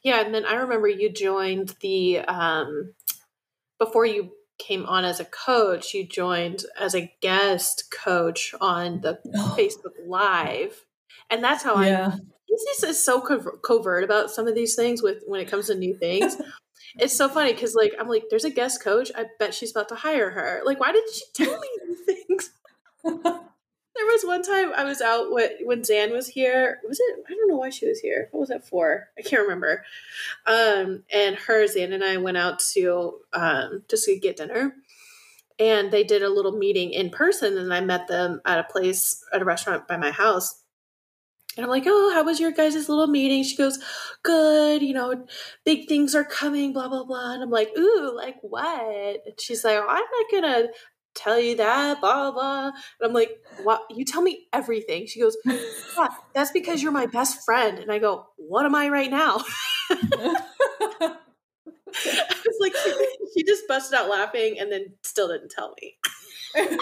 Yeah, and then I remember you joined the um, before you came on as a coach, you joined as a guest coach on the oh. Facebook Live, and that's how yeah. I. This is so covert about some of these things with when it comes to new things. [laughs] it's so funny because like I'm like, there's a guest coach. I bet she's about to hire her. Like, why didn't she tell me [laughs] these things? [laughs] There was one time I was out when Zan was here. Was it? I don't know why she was here. What was that for? I can't remember. Um, and her, Zan, and I went out to um, just to get dinner, and they did a little meeting in person. And I met them at a place at a restaurant by my house. And I'm like, oh, how was your guys' little meeting? She goes, good, you know, big things are coming, blah, blah, blah. And I'm like, ooh, like what? And she's like, oh, I'm not gonna tell you that, blah, blah. And I'm like, what? You tell me everything. She goes, yeah, that's because you're my best friend. And I go, what am I right now? [laughs] I was like, she just busted out laughing and then still didn't tell me. [laughs]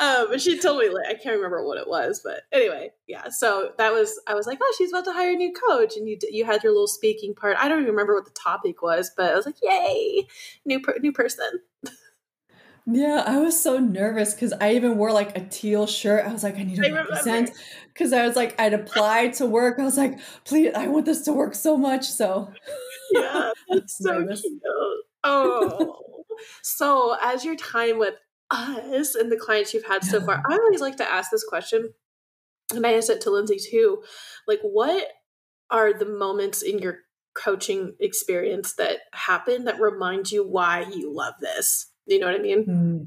um, she told me like I can't remember what it was, but anyway, yeah. So that was I was like, oh, she's about to hire a new coach, and you you had your little speaking part. I don't even remember what the topic was, but I was like, yay, new per- new person. Yeah, I was so nervous because I even wore like a teal shirt. I was like, I need to represent because I was like, I'd applied to work. I was like, please, I want this to work so much. So, [laughs] yeah, that's so nervous. cute. Oh, so as your time with us and the clients you've had so far, I always like to ask this question, and I asked it to Lindsay too. Like, what are the moments in your coaching experience that happen that remind you why you love this? You know what I mean? Mm.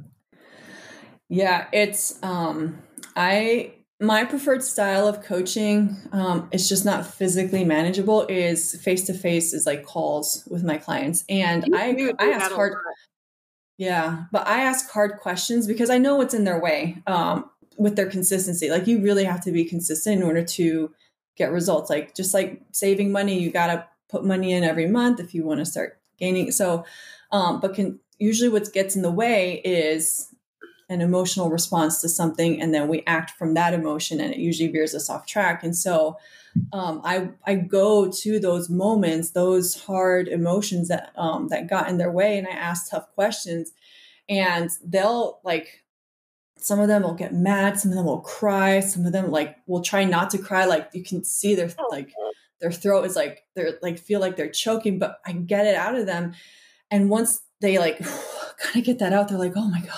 Yeah, it's um I my preferred style of coaching um it's just not physically manageable is face to face is like calls with my clients and you I I ask hard yeah, but I ask hard questions because I know what's in their way um with their consistency. Like you really have to be consistent in order to get results. Like just like saving money, you got to put money in every month if you want to start gaining. So um but can usually what gets in the way is an emotional response to something and then we act from that emotion and it usually veers us off track. And so um, I, I go to those moments those hard emotions that um, that got in their way and i ask tough questions and they'll like some of them will get mad some of them will cry some of them like will try not to cry. Like you can see their like their throat is like they're like feel like they're choking but i get it out of them. And once they like [sighs] kind of get that out. They're like, oh my God.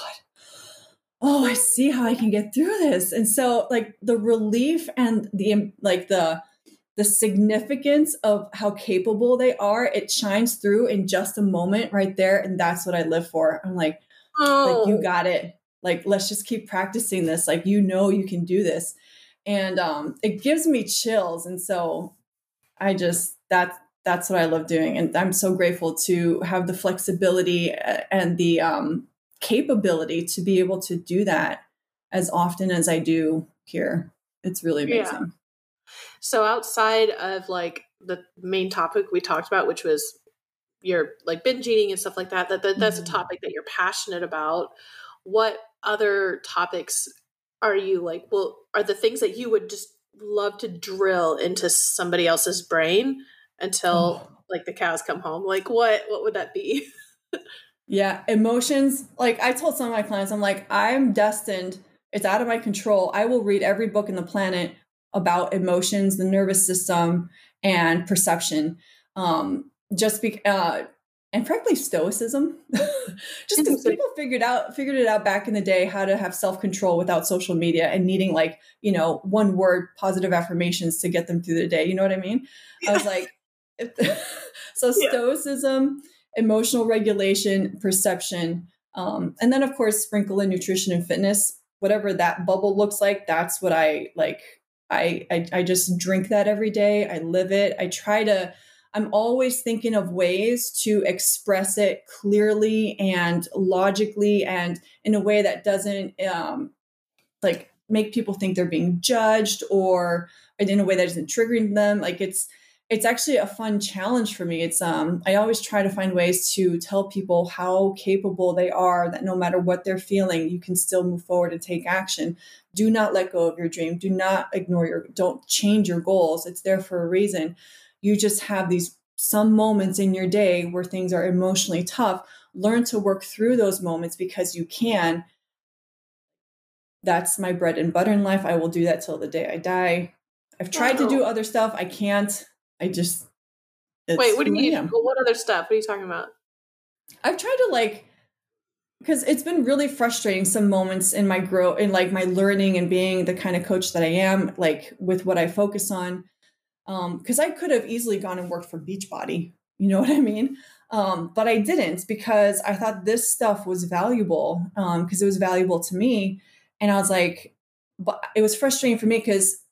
Oh, I see how I can get through this. And so like the relief and the like the the significance of how capable they are, it shines through in just a moment right there. And that's what I live for. I'm like, oh. like you oh. got it. Like, let's just keep practicing this. Like, you know, you can do this. And um, it gives me chills. And so I just, that's, that's what I love doing. And I'm so grateful to have the flexibility uh, and the um, capability to be able to do that as often as I do here. It's really amazing. Yeah. So outside of like the main topic we talked about, which was your like binge eating and stuff like that, that, that that's mm-hmm. a topic that you're passionate about. What other topics are you like? Well, are the things that you would just love to drill into somebody else's brain until oh. like the cows come home. Like what what would that be? Yeah emotions like i told some of my clients i'm like i'm destined. It's out of my control. I will read every book in the planet about emotions the nervous system and perception. Um just be uh and frankly stoicism. [laughs] Just because people figured out figured it out back in the day how to have self-control without social media and needing like you know one word positive affirmations to get them through the day. You know what i mean? I was like [laughs] so yeah. stoicism, emotional regulation, perception, um, and then of course sprinkle in nutrition and fitness. Whatever that bubble looks like, that's what I like. I, I, I just drink that every day. I live it. I try to I'm always thinking of ways to express it clearly and logically and in a way that doesn't um, like make people think they're being judged or in a way that isn't triggering them. Like it's it's actually a fun challenge for me. It's um I always try to find ways to tell people how capable they are that no matter what they're feeling, you can still move forward and take action. Do not let go of your dream. Do not ignore your don't change your goals. It's there for a reason you just have these some moments in your day where things are emotionally tough learn to work through those moments because you can that's my bread and butter in life i will do that till the day i die i've tried wow. to do other stuff i can't i just wait what do you mean well, what other stuff what are you talking about i've tried to like because it's been really frustrating some moments in my growth in like my learning and being the kind of coach that i am like with what i focus on Um, because I could have easily gone and worked for Beachbody. You know what I mean? Um, but I didn't because I thought this stuff was valuable um, because it was valuable to me. And I was like, but it was frustrating for me because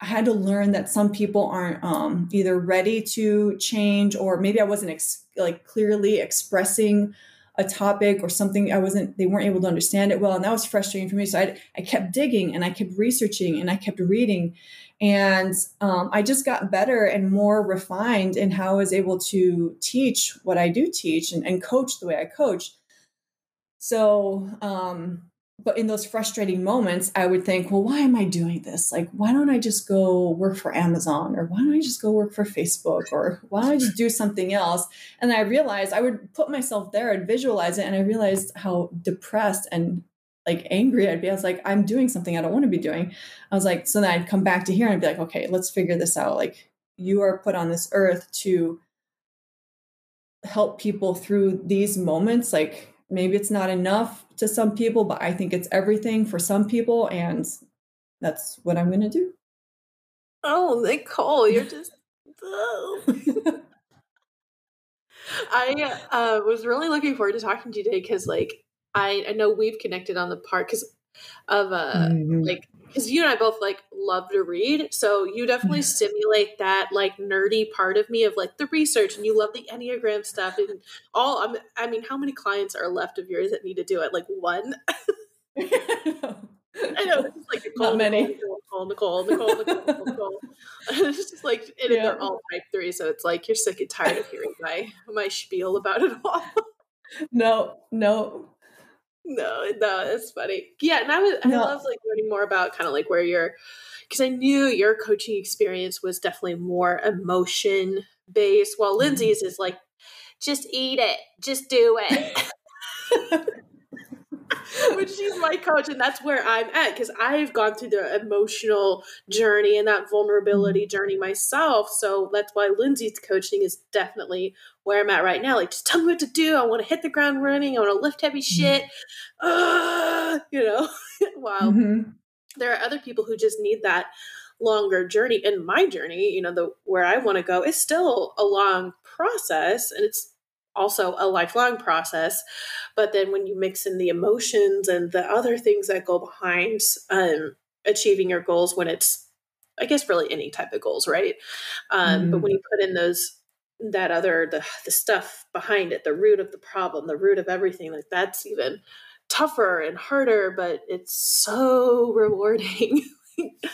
I had to learn that some people aren't um, either ready to change or maybe I wasn't ex- like clearly expressing a topic or something I wasn't they weren't able to understand it well and that was frustrating for me so I I kept digging and I kept researching and I kept reading and um, I just got better and more refined in how I was able to teach what I do teach and, and coach the way I coach. So, um, but in those frustrating moments, I would think, well, why am I doing this? Like, why don't I just go work for Amazon or why don't I just go work for Facebook or why don't I just do something else? And I realized I would put myself there and visualize it. And I realized how depressed and like angry I'd be. I was like, I'm doing something I don't want to be doing. I was like, so then I'd come back to here and I'd be like, okay, let's figure this out. Like, you are put on this earth to help people through these moments. Like, maybe it's not enough to some people, but I think it's everything for some people. And that's what I'm going to do. Oh, Nicole, you're just. [laughs] [laughs] I uh, was really looking forward to talking to you today because, like, I, I know we've connected on the part because of uh mm-hmm. like because you and I both like love to read, so you definitely stimulate that like nerdy part of me of like the research, and you love the enneagram stuff and all. I'm, I mean, how many clients are left of yours that need to do it? Like one. [laughs] I know it's like [laughs] Nicole, Not many. Nicole, Nicole, Nicole, Nicole, Nicole, Nicole. [laughs] it's just like and yeah. they're all type three, so it's like you're sick and tired of hearing my my spiel about it all. no, no, no, no, it's funny. Yeah, and I was I love like learning more about kind of like where you're because I knew your coaching experience was definitely more emotion based, while mm-hmm. Lindsay's is like just eat it, just do it. [laughs] [laughs] [laughs] but she's my coach and that's where i'm at because i've gone through the emotional journey and that vulnerability mm-hmm. journey myself so that's why lindsay's coaching is definitely where i'm at right now like just tell me what to do i want to hit the ground running i want to lift heavy mm-hmm. shit uh, [laughs] you know [laughs] wow mm-hmm. there are other people who just need that longer journey and my journey you know the where i want to go is still a long process and it's also a lifelong process. But then when you mix in the emotions and the other things that go behind um, achieving your goals, when it's, I guess, really any type of goals, right? Um, mm. But when you put in those, that other, the, the stuff behind it, the root of the problem, the root of everything, like that's even tougher and harder, but it's so [laughs] rewarding.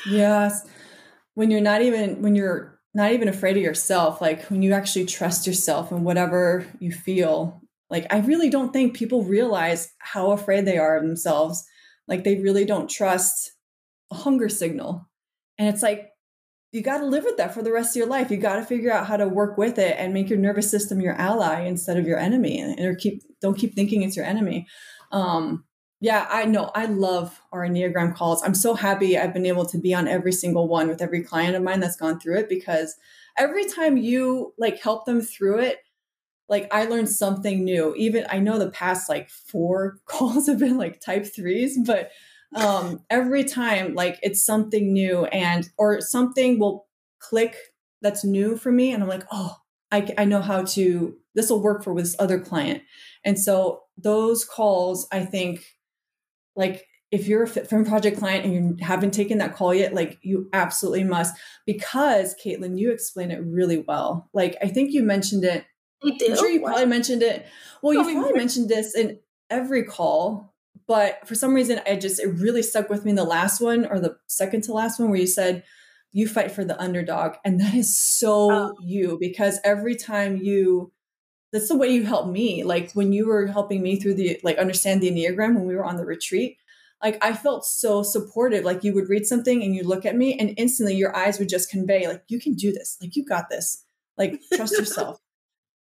yes. When you're not even, when you're not even afraid of yourself like when you actually trust yourself and whatever you feel. Like i really don't think people realize how afraid they are of themselves. Like they really don't trust a hunger signal. And it's like you got to live with that for the rest of your life. You got to figure out how to work with it and make your nervous system your ally instead of your enemy and or keep don't keep thinking it's your enemy. Um yeah, I know. I love our Enneagram calls. I'm so happy I've been able to be on every single one with every client of mine that's gone through it because every time you like help them through it, like I learned something new. Even I know the past like four [laughs] calls have been like type threes, but um every time like it's something new and or something will click that's new for me and I'm like, "Oh, I I know how to this will work for this other client." And so those calls I think like if you're a Fit Femme project client and you haven't taken that call yet, like you absolutely must. Because Caitlin, you explain it really well. Like I think you mentioned it. I do. I'm sure you probably mentioned it. Well, you probably mentioned this in every call, but for some reason, I just it really stuck with me in the last one or the second to last one where you said you fight for the underdog, and that is so oh. you because every time you that's the way you help me. Like when you were helping me through the like understand the Enneagram when we were on the retreat, like I felt so supportive. Like you would read something and you look at me and instantly your eyes would just convey, like, you can do this. Like you got this. Like trust [laughs] yourself.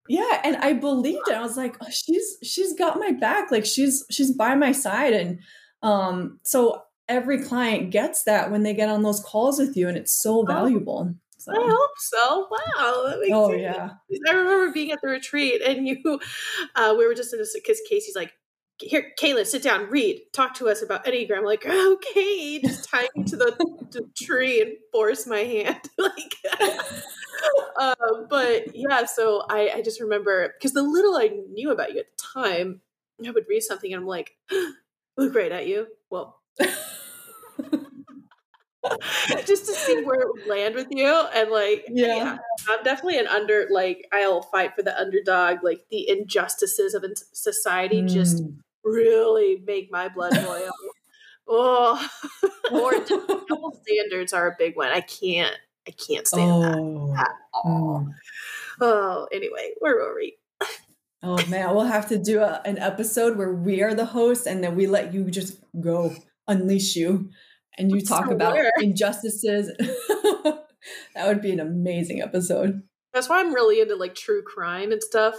yeah. And I believed it. I was like, oh, she's she's got my back. Like she's she's by my side. And um, so every client gets that when they get on those calls with you, and it's so oh. valuable. So. I hope so. Wow. That makes oh, sense. yeah. I remember being at the retreat and you, uh, we were just in this, because Casey's like, here, Kayla, sit down, read, talk to us about Enneagram. I'm like, okay, just tie me to the, the tree and force my hand. [laughs] like, uh, but yeah, so I, I just remember because the little I knew about you at the time, I would read something and I'm like, [gasps] look right at you. Well, [laughs] just to see where it would land with you and like yeah. yeah. i'm definitely an under like i'll fight for the underdog like the injustices of society mm. just really make my blood boil oh or [laughs] double standards are a big one i can't i can't stand oh. that at all mm. oh anyway where were we oh man we'll have to do a, an episode where we are the host and then we let you just go unleash you and you talk about injustices. [laughs] that would be an amazing episode. That's why I'm really into like true crime and stuff,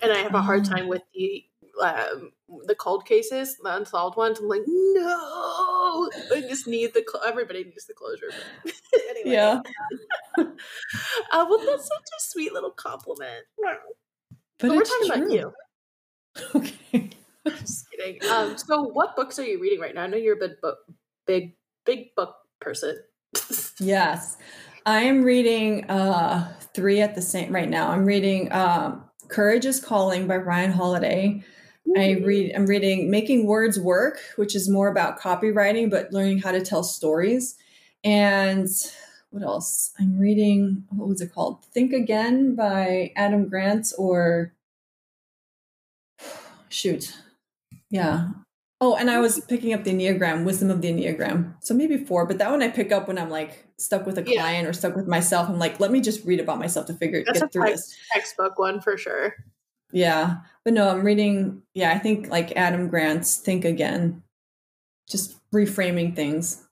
and I have a hard time oh. with the um, the cold cases, the unsolved ones. I'm like, no, I just need the. Cl- everybody needs the closure. [laughs] anyway, yeah. [laughs] uh, well, that's such a sweet little compliment. Wow. But, but we're talking true. about you. Okay. Just kidding. Um, so, what books are you reading right now? I know you're a big book, big, big book person. [laughs] yes, I am reading uh, three at the same right now. I'm reading um, "Courage Is Calling" by Ryan Holiday. I read. I'm reading "Making Words Work," which is more about copywriting, but learning how to tell stories. And what else? I'm reading. What was it called? "Think Again" by Adam Grant, or [sighs] shoot, yeah. Oh, and I was picking up the Enneagram, Wisdom of the Enneagram. So maybe four, but that one I pick up when I'm like stuck with a client yeah. or stuck with myself. I'm like, let me just read about myself to figure That's get through text, this. Textbook one for sure. Yeah. But no, I'm reading, yeah, I think like Adam Grant's Think Again, just reframing things.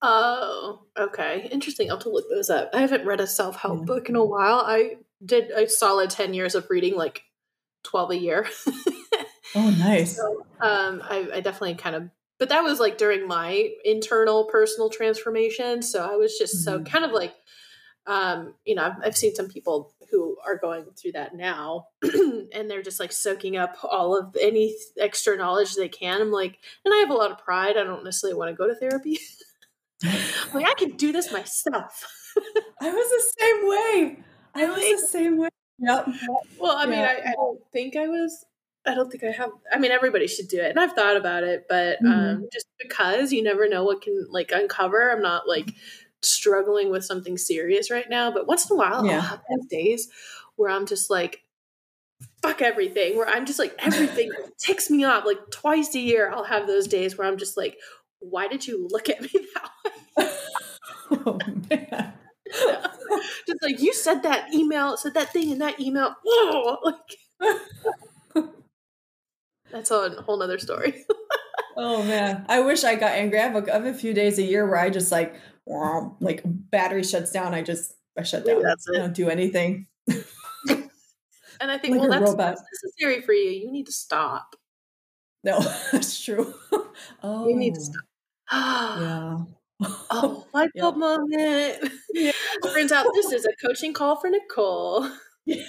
Oh, okay. Interesting. I'll have to look those up. I haven't read a self help yeah. book in a while. I did a solid 10 years of reading like 12 a year. [laughs] Oh, nice. So, um, I, I definitely kind of, but that was like during my internal personal transformation. So I was just mm-hmm. so kind of like, um, you know, I've, I've seen some people who are going through that now [clears throat] and they're just like soaking up all of any extra knowledge they can. I'm like, and I have a lot of pride. I don't necessarily want to go to therapy. [laughs] like, I can do this myself. I was the same way. I was the same way. Yep. Well, I mean, I, I, don't think I was I don't think I have. I mean, everybody should do it, and I've thought about it, but mm-hmm. um, just because you never know what can like uncover. I'm not like struggling with something serious right now, but once in a while, yeah. I'll have those days where I'm just like, fuck everything. Where I'm just like everything [laughs] ticks me off. Like twice a year, I'll have those days where I'm just like, why did you look at me [laughs] that way? [laughs] oh man. just like you said that email, said that thing in that email. Oh, like that's a whole nother story. [laughs] oh man, I wish I got angry. I have a, I have a few days a year where I just like, like battery shuts down. I just I shut down. That's it. I don't do anything. and I think, like well, that's, that's, necessary for you. You need to stop. No, [laughs] that's true. oh, [laughs] you need to oh. stop. [gasps] yeah. Oh, light bulb yeah. moment. Yeah. Turns out this is a coaching call for Nicole. Yeah.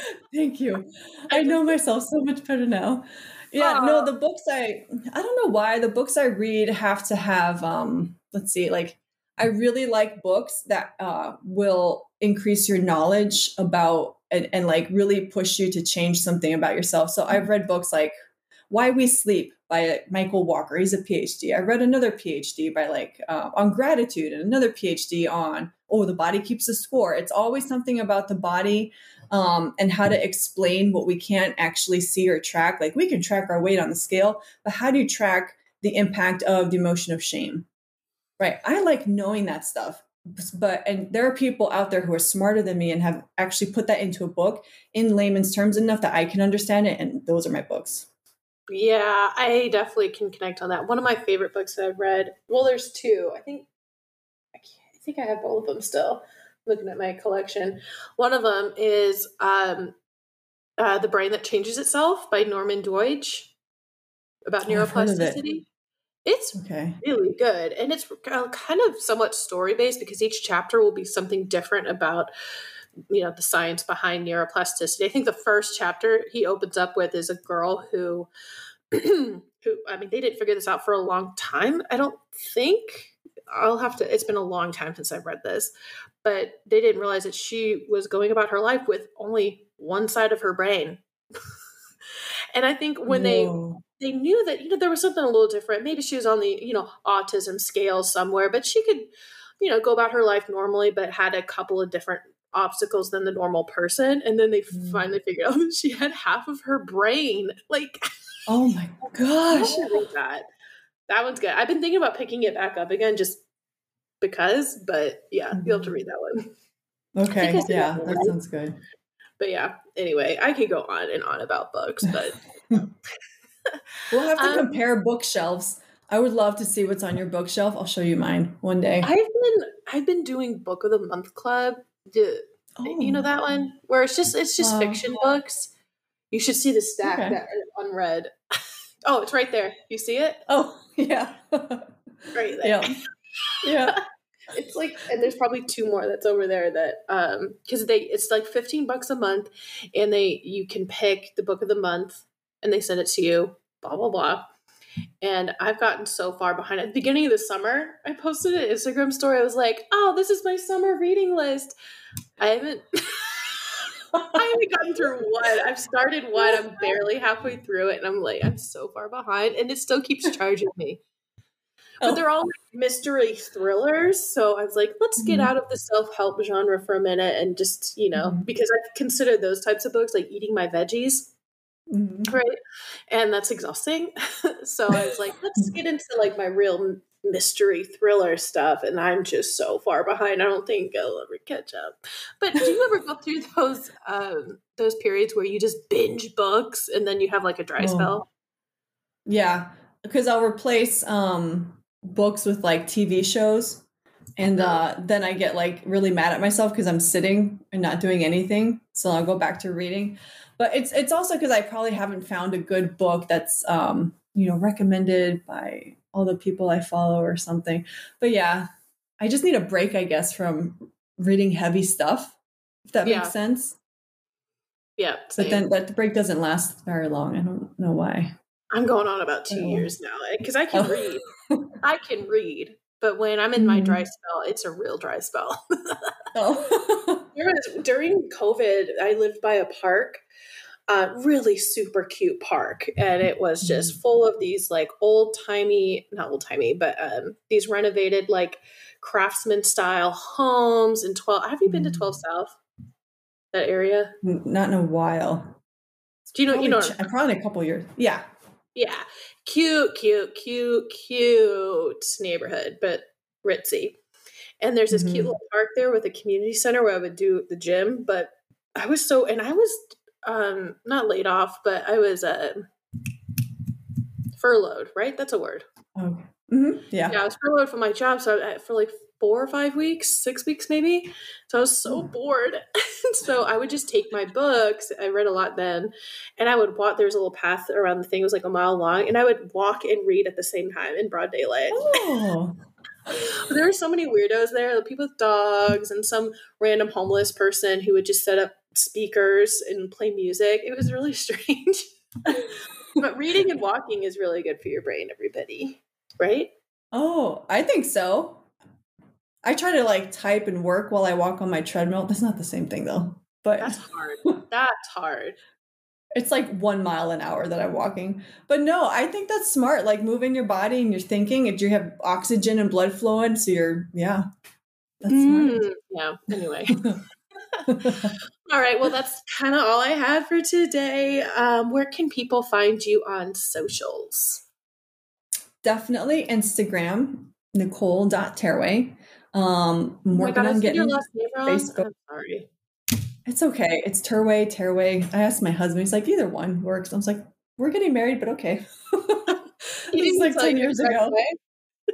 [laughs] Thank you. I know myself so much better now. Yeah, Aww. no, the books I I don't know why the books I read have to have um let's see, like I really like books that uh will increase your knowledge about and, and like really push you to change something about yourself. So I've read books like Why We Sleep by Michael Walker. He's a PhD. I read another PhD by like uh, on gratitude and another PhD on oh the body keeps the score. It's always something about the body um, and how to explain what we can't actually see or track. Like we can track our weight on the scale, but how do you track the impact of the emotion of shame? Right. I like knowing that stuff but and there are people out there who are smarter than me and have actually put that into a book in layman's terms enough that I can understand it and those are my books. Yeah, I definitely can connect on that. One of my favorite books that I've read, well there's two. I think I, I think I have both of them still. Looking at my collection. One of them is um uh, The Brain That Changes Itself by Norman Doidge about oh, neuroplasticity. It's okay. really good. And it's kind of somewhat story based because each chapter will be something different about you know the science behind neuroplasticity. I think the first chapter he opens up with is a girl who [clears throat] who I mean they didn't figure this out for a long time. I don't think I'll have to it's been a long time since I've read this, but they didn't realize that she was going about her life with only one side of her brain. [laughs] and I think when Whoa. they they knew that you know there was something a little different. Maybe she was on the you know autism scale somewhere, but she could you know go about her life normally, but had a couple of different obstacles than the normal person. And then they mm. finally figured out [laughs] that she had half of her brain. Like, [laughs] oh my gosh, that that one's good. I've been thinking about picking it back up again just because, but yeah, mm-hmm. you'll have to read that one. Okay, yeah, that, that sounds good. But yeah, anyway, I could go on and on about books, but [laughs] we'll have to um, compare bookshelves. I would love to see what's on your bookshelf. I'll show you mine one day. I've been I've been doing book of the month club. oh. You know oh. that one where it's just it's just fiction books. You should see the stack okay. that are unread. Oh, it's right there. You see it? Oh, [laughs] yeah. [laughs] right there. Yeah. Yeah. [laughs] it's like and there's probably two more that's over there that um because they it's like 15 bucks a month and they you can pick the book of the month and they send it to you, blah, blah, blah. And I've gotten so far behind. At the beginning of the summer, I posted an Instagram story. I was like, oh, this is my summer reading list. I haven't. I haven't gotten through one. I've started one. I'm barely halfway through it, and I'm like, I'm so far behind, and it still keeps charging me. But oh. they're all mystery thrillers, so I was like, let's get mm-hmm. out of the self help genre for a minute and just, you know, mm-hmm. because I consider those types of books like eating my veggies. Mm-hmm. Right. And that's exhausting. [laughs] so I was like, let's get into like my real mystery thriller stuff. And I'm just so far behind. I don't think I'll ever catch up. But do you ever go through those um those periods where you just binge books and then you have like a dry oh. spell? Yeah. Because I'll replace um books with like TV shows. And uh, then I get like really mad at myself because I'm sitting and not doing anything. So I'll go back to reading but it's it's also because I probably haven't found a good book that's um, you know recommended by all the people I follow or something. But yeah, I just need a break, I guess, from reading heavy stuff. If that yeah. makes sense. Yeah. Same. But then that break doesn't last very long. I don't know why. I'm going on about two oh. years now because I can oh. read. [laughs] I can read, but when I'm in my mm. dry spell, it's a real dry spell. oh. [laughs] during COVID, I lived by a park uh, really super cute park and it was just mm-hmm. full of these like old timey not old timey but um, these renovated like craftsman style homes and 12 have you been to 12 mm-hmm. south that area not in a while do you know probably, you know probably a couple years yeah yeah cute cute cute cute neighborhood but ritzy and there's this mm-hmm. cute little park there with a community center where i would do the gym but i was so and i was um not laid off, but I was uh furloughed, right? That's a word. Okay. Mm-hmm. Yeah. Yeah, I was furloughed from my job, so I, for like four or five weeks, six weeks maybe. So I was so mm. bored. [laughs] so I would just take my books. I read a lot then, and I would walk. There was a little path around the thing; it was like a mile long, and I would walk and read at the same time in broad daylight. Oh. [laughs] there were so many weirdos there, the people with dogs, and some random homeless person who would just set up speakers and play music. It was really [laughs] strange. but reading and walking is really good for your brain, everybody. Right? Oh, I think so. I try to like type and work while I walk on my treadmill. That's not the same thing though. But that's hard. [laughs] That's hard. It's like one mile an hour that I'm walking. But no, I think that's smart. Like moving your body and you're thinking, If you have oxygen and blood flowing. So you're, yeah. That's mm, smart. Yeah. Anyway. [laughs] all right. Well, that's kind of all I had for today. Um, where can people find you on socials? Definitely Instagram, Nicole.Tearaway. Um, I'm oh God, on getting Facebook. I'm sorry. It's okay. It's Turway, Tearaway. I asked my husband. He's like, either one works. I was like, we're getting married, but okay. It's [laughs] like ten years ago.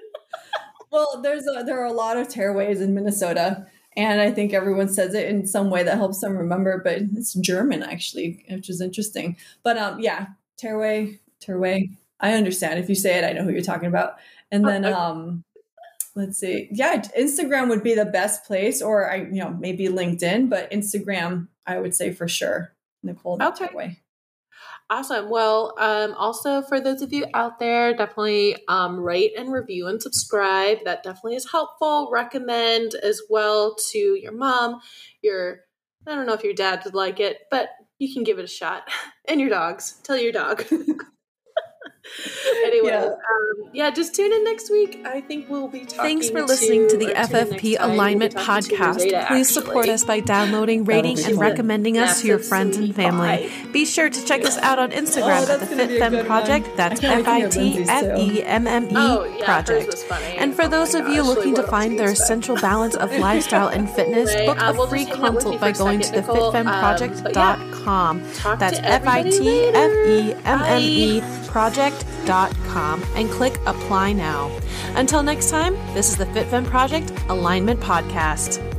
[laughs] well, there's a, there are a lot of tearaways in Minnesota, and I think everyone says it in some way that helps them remember. But it's German actually, which is interesting. But um, yeah, Terway, Terway. I understand if you say it. I know who you're talking about. And oh, then um, let's see. Yeah, Instagram would be the best place, or I, you know, maybe LinkedIn, but Instagram, I would say for sure. Nicole, okay. way. Awesome. Well, um, also for those of you out there, definitely um, and review and subscribe. That definitely is helpful. Recommend as well to your mom, your, I don't know if your dad would like it, but you can give it a shot. [laughs] And your dogs. Tell your dog. [laughs] [laughs] anyway, yeah. Um, yeah. just tune in next week. I think we'll be talking. Thanks for listening to, to the FFP Alignment we'll Podcast. Zeta, Please support us by downloading, rating, and recommending us to your friends and family. Be sure to check us out on Instagram oh, at the Fit Femme Project. That's [laughs] F I T F E M M E Project. And for those of you looking to find their essential balance of lifestyle and fitness, book a free consult by going to thefitfemmeproject.com. That's F I T F E M M E fitfemmeproject.com and click apply now. Until next time, this is the FitFemme Project Alignment Podcast.